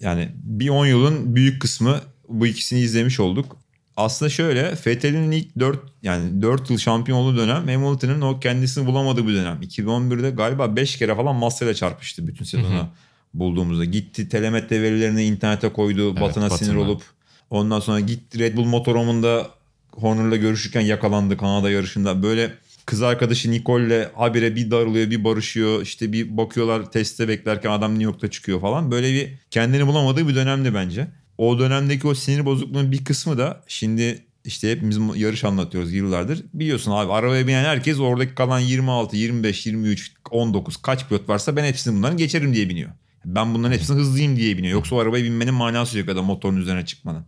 Yani bir 10 yılın büyük kısmı bu ikisini izlemiş olduk. Aslında şöyle Vettel'in ilk 4 yani 4 yıl şampiyon olduğu dönem Hamilton'ın o kendisini bulamadığı bir dönem. 2011'de galiba 5 kere falan Massa ile çarpıştı bütün sezonu bulduğumuzda. Gitti telemetre verilerini internete koydu. Evet, Batına sinir olup ondan sonra gitti Red Bull motorhomunda Horner'la görüşürken yakalandı Kanada yarışında. Böyle kız arkadaşı Nicole'le habire bir darılıyor bir barışıyor. İşte bir bakıyorlar teste beklerken adam New York'ta çıkıyor falan. Böyle bir kendini bulamadığı bir dönemdi bence. O dönemdeki o sinir bozukluğunun bir kısmı da şimdi işte hepimiz yarış anlatıyoruz yıllardır. Biliyorsun abi arabaya binen herkes oradaki kalan 26, 25, 23, 19 kaç pilot varsa ben hepsini bunların geçerim diye biniyor. Ben bunların hepsini hızlıyım diye biniyor. Yoksa o arabaya binmenin manası yok ya da motorun üzerine çıkmanın.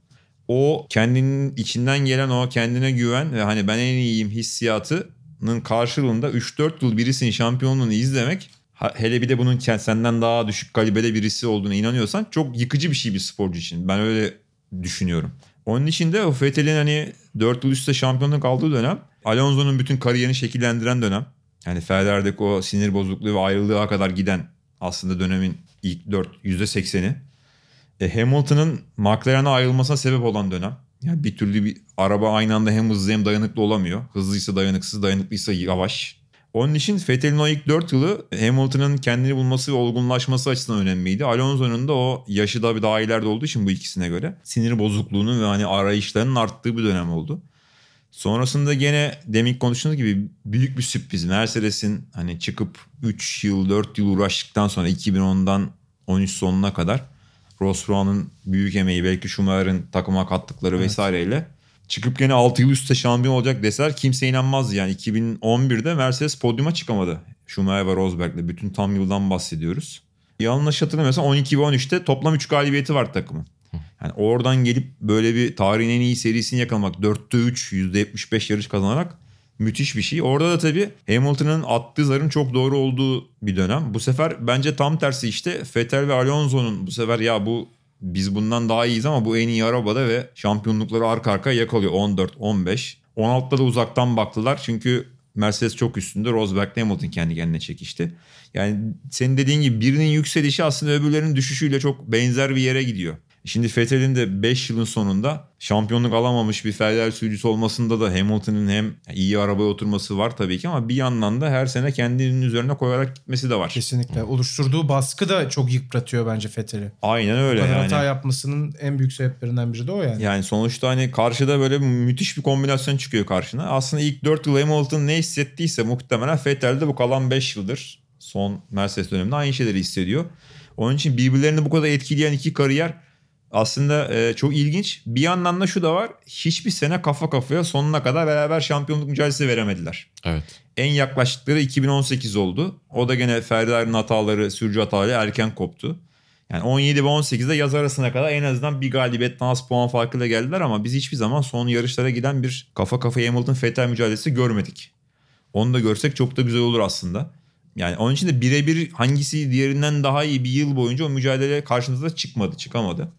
O kendinin içinden gelen o kendine güven ve hani ben en iyiyim hissiyatının karşılığında 3-4 yıl birisinin şampiyonluğunu izlemek hele bir de bunun senden daha düşük kalibrede birisi olduğuna inanıyorsan çok yıkıcı bir şey bir sporcu için. Ben öyle düşünüyorum. Onun için de o Vettel'in hani 4 yıl üstte şampiyonluk aldığı dönem Alonso'nun bütün kariyerini şekillendiren dönem. Yani Ferrari'deki o sinir bozukluğu ve ayrılığa kadar giden aslında dönemin ilk 4 %80'i. E, Hamilton'ın McLaren'a ayrılmasına sebep olan dönem. Yani bir türlü bir araba aynı anda hem hızlı hem dayanıklı olamıyor. Hızlıysa dayanıksız, dayanıklıysa yavaş. Onun için Vettel'in o ilk 4 yılı Hamilton'ın kendini bulması ve olgunlaşması açısından önemliydi. Alonso'nun da o yaşı da bir daha ileride olduğu için bu ikisine göre sinir bozukluğunun ve hani arayışlarının arttığı bir dönem oldu. Sonrasında gene demin konuştuğumuz gibi büyük bir sürpriz. Mercedes'in hani çıkıp 3 yıl 4 yıl uğraştıktan sonra 2010'dan 13 sonuna kadar Ross Brown'un büyük emeği belki Schumacher'ın takıma kattıkları vesaireyle çıkıp gene 6 yıl üstte şampiyon olacak deseler kimse inanmazdı. Yani 2011'de Mercedes podyuma çıkamadı. Schumacher ve Rosberg'le bütün tam yıldan bahsediyoruz. Yanlış hatırlamıyorsam 12 ve 13'te toplam 3 galibiyeti var takımın. Yani oradan gelip böyle bir tarihin en iyi serisini yakalamak 4'te 3 %75 yarış kazanarak müthiş bir şey. Orada da tabii Hamilton'ın attığı zarın çok doğru olduğu bir dönem. Bu sefer bence tam tersi işte Vettel ve Alonso'nun bu sefer ya bu biz bundan daha iyiyiz ama bu en iyi arabada ve şampiyonlukları arka arkaya yakalıyor 14, 15. 16'da da uzaktan baktılar çünkü Mercedes çok üstünde. Rosberg Hamilton kendi kendine çekişti. Yani senin dediğin gibi birinin yükselişi aslında öbürlerinin düşüşüyle çok benzer bir yere gidiyor. Şimdi Vettel'in de 5 yılın sonunda şampiyonluk alamamış bir Ferrari sürücüsü olmasında da Hamilton'ın hem iyi arabaya oturması var tabii ki ama bir yandan da her sene kendinin üzerine koyarak gitmesi de var. Kesinlikle. Oluşturduğu baskı da çok yıpratıyor bence Vettel'i. Aynen Bu öyle kadar yani. hata yapmasının en büyük sebeplerinden biri de o yani. Yani sonuçta hani karşıda böyle müthiş bir kombinasyon çıkıyor karşına. Aslında ilk 4 yıl Hamilton ne hissettiyse muhtemelen Vettel de bu kalan 5 yıldır son Mercedes döneminde aynı şeyleri hissediyor. Onun için birbirlerini bu kadar etkileyen iki kariyer aslında e, çok ilginç. Bir yandan da şu da var. Hiçbir sene kafa kafaya sonuna kadar beraber şampiyonluk mücadelesi veremediler. Evet. En yaklaştıkları 2018 oldu. O da gene Ferrari'nin hataları, sürücü hataları erken koptu. Yani 17 ve 18'de yaz arasına kadar en azından bir galibiyetten az puan farkıyla geldiler ama biz hiçbir zaman son yarışlara giden bir kafa kafaya Hamilton Vettel mücadelesi görmedik. Onu da görsek çok da güzel olur aslında. Yani onun için de birebir hangisi diğerinden daha iyi bir yıl boyunca o mücadele karşımıza çıkmadı, çıkamadı.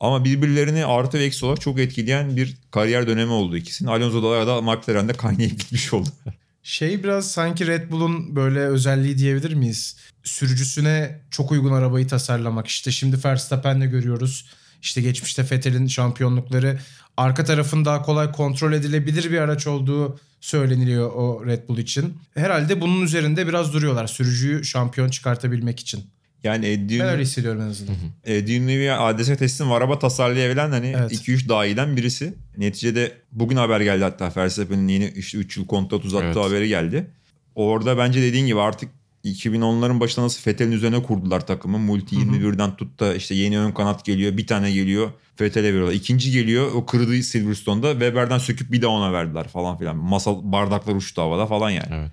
Ama birbirlerini artı ve eksi olarak çok etkileyen bir kariyer dönemi oldu ikisinin. Alonso da da McLaren'de kaynayıp gitmiş oldu. Şey biraz sanki Red Bull'un böyle özelliği diyebilir miyiz? Sürücüsüne çok uygun arabayı tasarlamak. İşte şimdi Verstappen'le görüyoruz. İşte geçmişte Vettel'in şampiyonlukları arka tarafın daha kolay kontrol edilebilir bir araç olduğu söyleniliyor o Red Bull için. Herhalde bunun üzerinde biraz duruyorlar sürücüyü şampiyon çıkartabilmek için. Yani Eddie Ben öyle hissediyorum en azından. Eddie Newey'e adrese teslim araba tasarlayabilen hani Evet. 2-3 daha iyiden birisi. Neticede bugün haber geldi hatta Verstappen'in yeni işte 3 yıl kontrat uzattığı Evet. haberi geldi. Orada bence dediğin gibi artık 2010'ların başında nasıl Vettel'in üzerine kurdular takımı. Multi 21'den tut da işte yeni ön kanat geliyor. Bir tane geliyor. Vettel'e veriyorlar. İkinci geliyor. O kırdığı Silverstone'da Weber'den söküp bir daha ona verdiler falan filan. Masal bardaklar uçtu havada falan yani. Evet.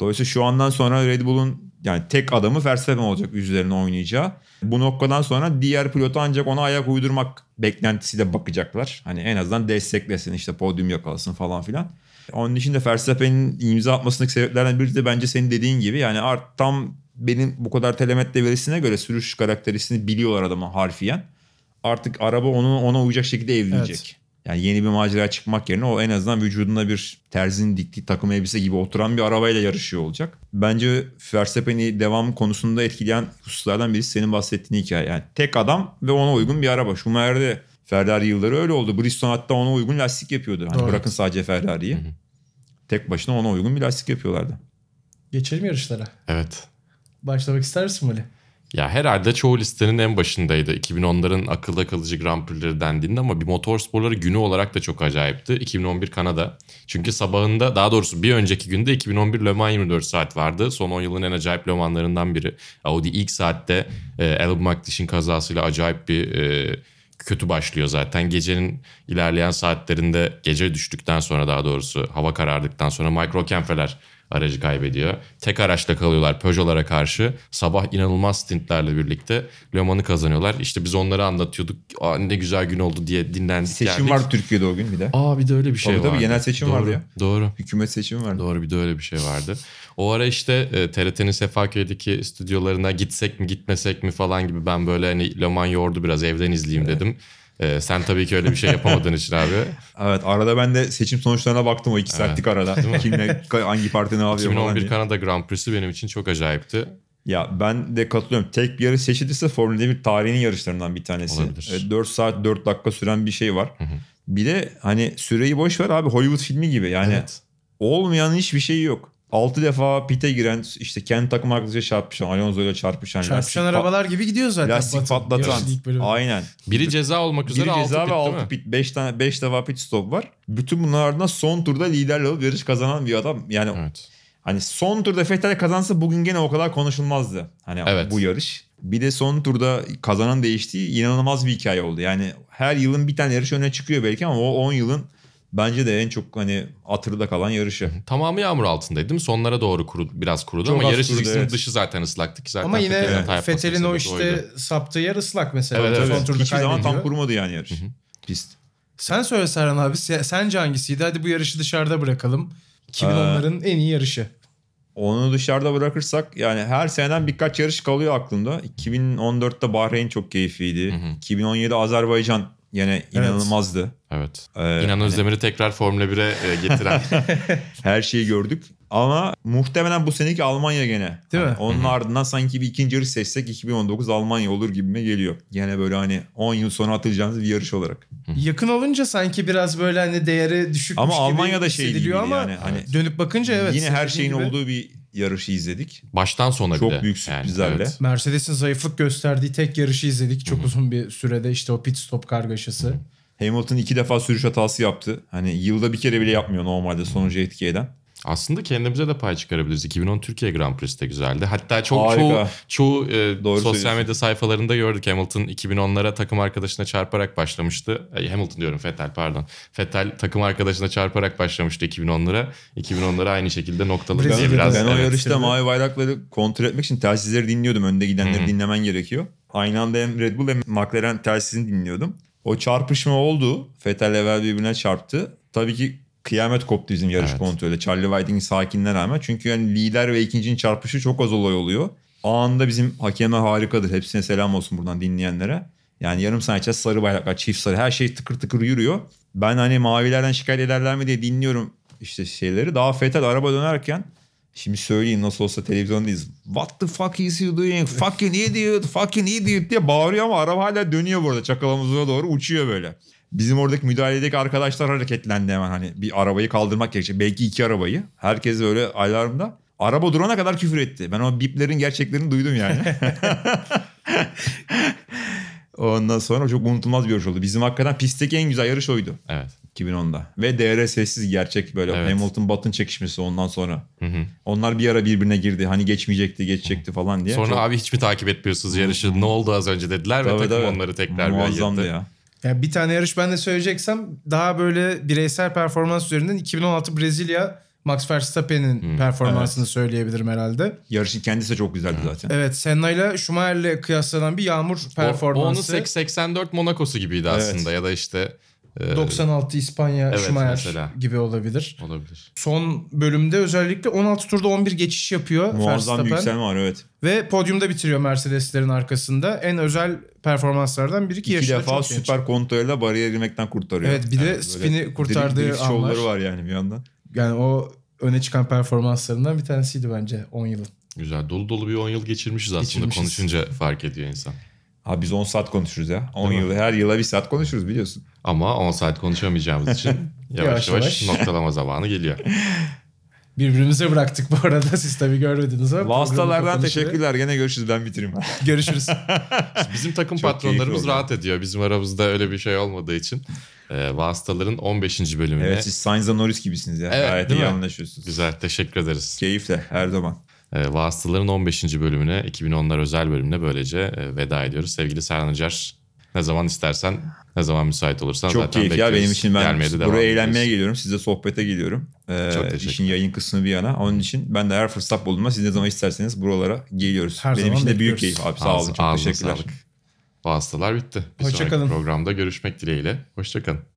Dolayısıyla şu andan sonra Red Bull'un yani tek adamı Verstappen olacak üzerine oynayacağı. Bu noktadan sonra diğer pilotu ancak ona ayak uydurmak beklentisiyle bakacaklar. Hani en azından desteklesin işte podyum yakalasın falan filan. Onun dışında Verstappen'in imza atmasındaki sebeplerden biri de bence senin dediğin gibi yani art tam benim bu kadar telemetre verisine göre sürüş karakterisini biliyorlar adamı harfiyen. Artık araba onu ona uyacak şekilde evlenecek. Evet. Yani yeni bir macera çıkmak yerine o en azından vücudunda bir terzinin diktiği takım elbise gibi oturan bir arabayla yarışıyor olacak. Bence Verstappen'i devam konusunda etkileyen hususlardan birisi senin bahsettiğin hikaye. Yani tek adam ve ona uygun bir araba. Schumacher'de Ferrari yılları öyle oldu. Bridgestone hatta ona uygun lastik yapıyordu. Hani Doğru. bırakın sadece Ferrari'yi. Tek başına ona uygun bir lastik yapıyorlardı. Geçelim yarışlara. Evet. Başlamak ister misin Mali? Ya herhalde çoğu listenin en başındaydı. 2010'ların akılda kalıcı Grand Prix'leri dendiğinde ama bir motor sporları günü olarak da çok acayipti. 2011 Kanada. Çünkü sabahında daha doğrusu bir önceki günde 2011 Le Mans 24 saat vardı. Son 10 yılın en acayip Le Mans'larından biri. Audi ilk saatte e, Albon McLeish'in kazasıyla acayip bir e, kötü başlıyor zaten. Gecenin ilerleyen saatlerinde gece düştükten sonra daha doğrusu hava karardıktan sonra Mike Rockenfeller aracı kaybediyor. Tek araçla kalıyorlar Peugeot'lara karşı. Sabah inanılmaz stintlerle birlikte Le Mans'ı kazanıyorlar. İşte biz onları anlatıyorduk. Aa, ne güzel gün oldu diye dinlendik Seçim geldik. var Türkiye'de o gün bir de. Aa bir de öyle bir şey Tabii tabii, vardı. genel seçim Doğru, vardı ya. Doğru. Hükümet seçimi vardı. Doğru bir de öyle bir şey vardı. O ara işte e, TRT'nin Sefaköy'deki stüdyolarına gitsek mi gitmesek mi falan gibi ben böyle hani Le Mans yordu biraz evden izleyeyim dedim. E, sen tabii ki öyle bir şey yapamadığın için abi. (laughs) Evet arada ben de seçim sonuçlarına baktım o iki saatlik arada. Kimle hangi parti ne yapıyor falan 2011 diye. Kanada Grand Prix'si benim için çok acayipti. Ya ben de katılıyorum. Tek bir yarış seçilirse Formula 1 tarihinin yarışlarından bir tanesi. Olabilir. Evet, 4 saat 4 dakika süren bir şey var. Bir de hani süreyi boş ver abi Hollywood filmi gibi. Yani Evet. olmayan hiçbir şey yok. 6 defa pite giren işte kendi takım arkadaşıyla çarpışan Alonso ile çarpışan. Çarpışan lastik arabalar gibi gidiyor zaten. Lastik Batı. patlatan. Yarışın ilk bölümü. Aynen. Biri ceza olmak üzere Biri 6 ceza pit ve değil 6 mi? pit. 5 tane 5 defa pit stop var. Bütün bunlardan son turda liderle alıp yarış kazanan bir adam. Yani Evet. Hani son turda Vettel kazansa bugün gene o kadar konuşulmazdı. Hani Evet. bu yarış. Bir de son turda kazanan değiştiği inanılmaz bir hikaye oldu. Yani her yılın bir tane yarış öne çıkıyor belki ama o 10 yılın bence de en çok hani hatırda kalan yarışı. (laughs) Tamamı yağmur altındaydı değil mi? Sonlara doğru kuru, biraz kurudu Çok ama yarış kurudu, çizgisinin evet. dışı zaten ıslaktı ki zaten. Ama yine Fethel'in o işte oydu. saptığı yer ıslak mesela. Evet, Son evet. turda Hiçbir zaman tam kaybediyor. kurumadı yani yarış. Pist. Sen söyle Serhan abi. se- Sence hangisiydi? Hadi bu yarışı dışarıda bırakalım. 2010'ların en iyi yarışı. Onu dışarıda bırakırsak yani her seneden birkaç yarış kalıyor aklımda. 2014'te Bahreyn çok keyifliydi. 2017 Azerbaycan yine inanılmazdı. Evet. Ee, İnan hani- Özdemir'i tekrar Formula 1'e e, getiren. (laughs) Her şeyi gördük. Ama muhtemelen bu seneki Almanya gene. Değil Hani mi? Onun ardından sanki bir ikinci yarış seçsek 2019 Almanya olur gibime geliyor. Gene böyle hani 10 yıl sonra hatırlayacağınız bir yarış olarak. Yakın olunca sanki biraz böyle hani değeri düşükmüş Ama gibi Almanya'da şey gibiydi ama yani. Hani dönüp bakınca evet. yine her şeyin gibi olduğu bir yarışı izledik. Baştan sona Çok bile. büyük Yani, sürprizlerle. evet. Mercedes'in zayıflık gösterdiği tek yarışı izledik. Çok uzun bir sürede işte o pit stop kargaşası. Hamilton iki defa sürüş hatası yaptı. Hani yılda bir kere bile yapmıyor normalde sonucu etki eden. Aslında kendimize de pay çıkarabiliriz. 2010 Türkiye Grand Prix'si de güzeldi. Hatta çok Harika. çoğu, çoğu e, Doğru sosyal medya sayfalarında gördük. Hamilton 2010'lara takım arkadaşına çarparak başlamıştı. Ay, Hamilton diyorum Vettel pardon. Vettel takım arkadaşına çarparak başlamıştı 2010'lara. 2010'lara aynı şekilde noktaladı diye Brezilya'da biraz. ben o evet. yarışta Tabii. mavi bayrakları kontrol etmek için telsizleri dinliyordum. Önde gidenleri dinlemen gerekiyor. Aynı anda hem Red Bull hem McLaren telsizini dinliyordum. O çarpışma oldu. Vettel evvel birbirine çarptı. Tabii ki kıyamet koptu bizim yarış Evet. kontrolü. Charlie Whiting'in sakinliğine rağmen. Çünkü yani lider ve ikincinin çarpışı çok az olay oluyor. Anında bizim hakeme harikadır. Hepsine selam olsun buradan dinleyenlere. Yani yarım saat içinde sarı bayraklar, çift sarı her şey tıkır tıkır yürüyor. Ben hani mavilerden şikayet ederler mi diye dinliyorum işte şeyleri. Daha Vettel araba dönerken Şimdi söyleyeyim nasıl olsa televizyondayız. What the fuck is you doing? Fucking idiot, fucking idiot diye bağırıyor ama araba hala dönüyor burada. Çakalamızına doğru uçuyor böyle. Bizim oradaki müdahaledeki arkadaşlar hareketlendi hemen hani bir arabayı kaldırmak gerekecek. Belki iki arabayı. Herkes böyle alarmda. Araba durana kadar küfür etti. Ben o biplerin gerçeklerini duydum yani. (laughs) Ondan sonra çok unutulmaz bir yarış oldu. Bizim hakikaten pistteki en güzel yarış oydu. Evet. 2010'da. Ve DR sessiz gerçek böyle Evet. Hamilton Button çekişmesi ondan sonra. Hı hı. Onlar bir ara birbirine girdi. Hani geçmeyecekti, geçecekti falan diye. Sonra Çok- abi hiç mi takip etmiyorsunuz yarışı? Ne oldu az önce dediler ve Tabii, takım tabii. onları tekrar bir ayırdı. ya. Yani bir tane yarış ben de söyleyeceksem daha böyle bireysel performans üzerinden 2016 Brezilya Max Verstappen'in Hmm, performansını söyleyebilirim herhalde. Yarışın kendisi de çok güzeldi zaten. Evet Senna ile Schumacher'le kıyaslanan bir yağmur O, o onun performansı. 84 Monaco'su gibiydi Evet. aslında ya da işte 96 İspanya Evet, Schumacher mesela. gibi olabilir. olabilir. Son bölümde özellikle 16 turda 11 geçiş yapıyor Muazzam bir yükselme var evet. Ve podyumda bitiriyor Mercedeslerin arkasında. En özel performanslardan biri ki İki defa çok genç. süper kontrolle bariyer girmekten kurtarıyor. Evet bir de böyle spini kurtardığı drift, drift anlar. şovları var yani bir yandan. Yani o öne çıkan performanslarından bir tanesiydi bence 10 yılın. Güzel. Dolu dolu bir 10 yıl geçirmişiz aslında. Geçirmişiz. Konuşunca fark ediyor insan. Abi biz 10 saat konuşuruz ya. 10 Değil mi? yıl her yıla bir saat konuşuruz biliyorsun. Ama 10 saat konuşamayacağımız için (laughs) yavaş Yavaş yavaş, noktalama zamanı geliyor. Birbirimize bıraktık bu arada. Siz tabii görmediniz ama. kapanışı- teşekkürler. Gene görüşürüz ben bitireyim. Görüşürüz. (laughs) Bizim takım Çok patronlarımız rahat ediyor. Bizim aramızda öyle bir şey olmadığı için. E, vasıtaların 15. bölümüne. evet siz Sainz'la Norris gibisiniz ya. Evet, Gayet iyi mi? anlaşıyorsunuz. Güzel. Teşekkür ederiz. Keyifle her zaman. E, Vasıtaların 15. bölümüne, 2010'lar özel bölümüne böylece e, veda ediyoruz. Sevgili Serhan Acar, ne zaman istersen, ne zaman müsait olursan Çok zaten keyifli ya benim için. Ben Gelmeye de devam buraya eğlenmeye ediyoruz. geliyorum. Size sohbete geliyorum. Ee, Çok teşekkür işin yayın kısmı bir yana. Onun için ben de her fırsat bulduğumda siz ne zaman isterseniz buralara geliyoruz. Her benim zaman için de büyük keyif abi. Sağ olun. Çok teşekkürler. sağlık. Vasıtalar bitti. Bir Hoşça sonraki kalın. programda görüşmek dileğiyle. Hoşçakalın.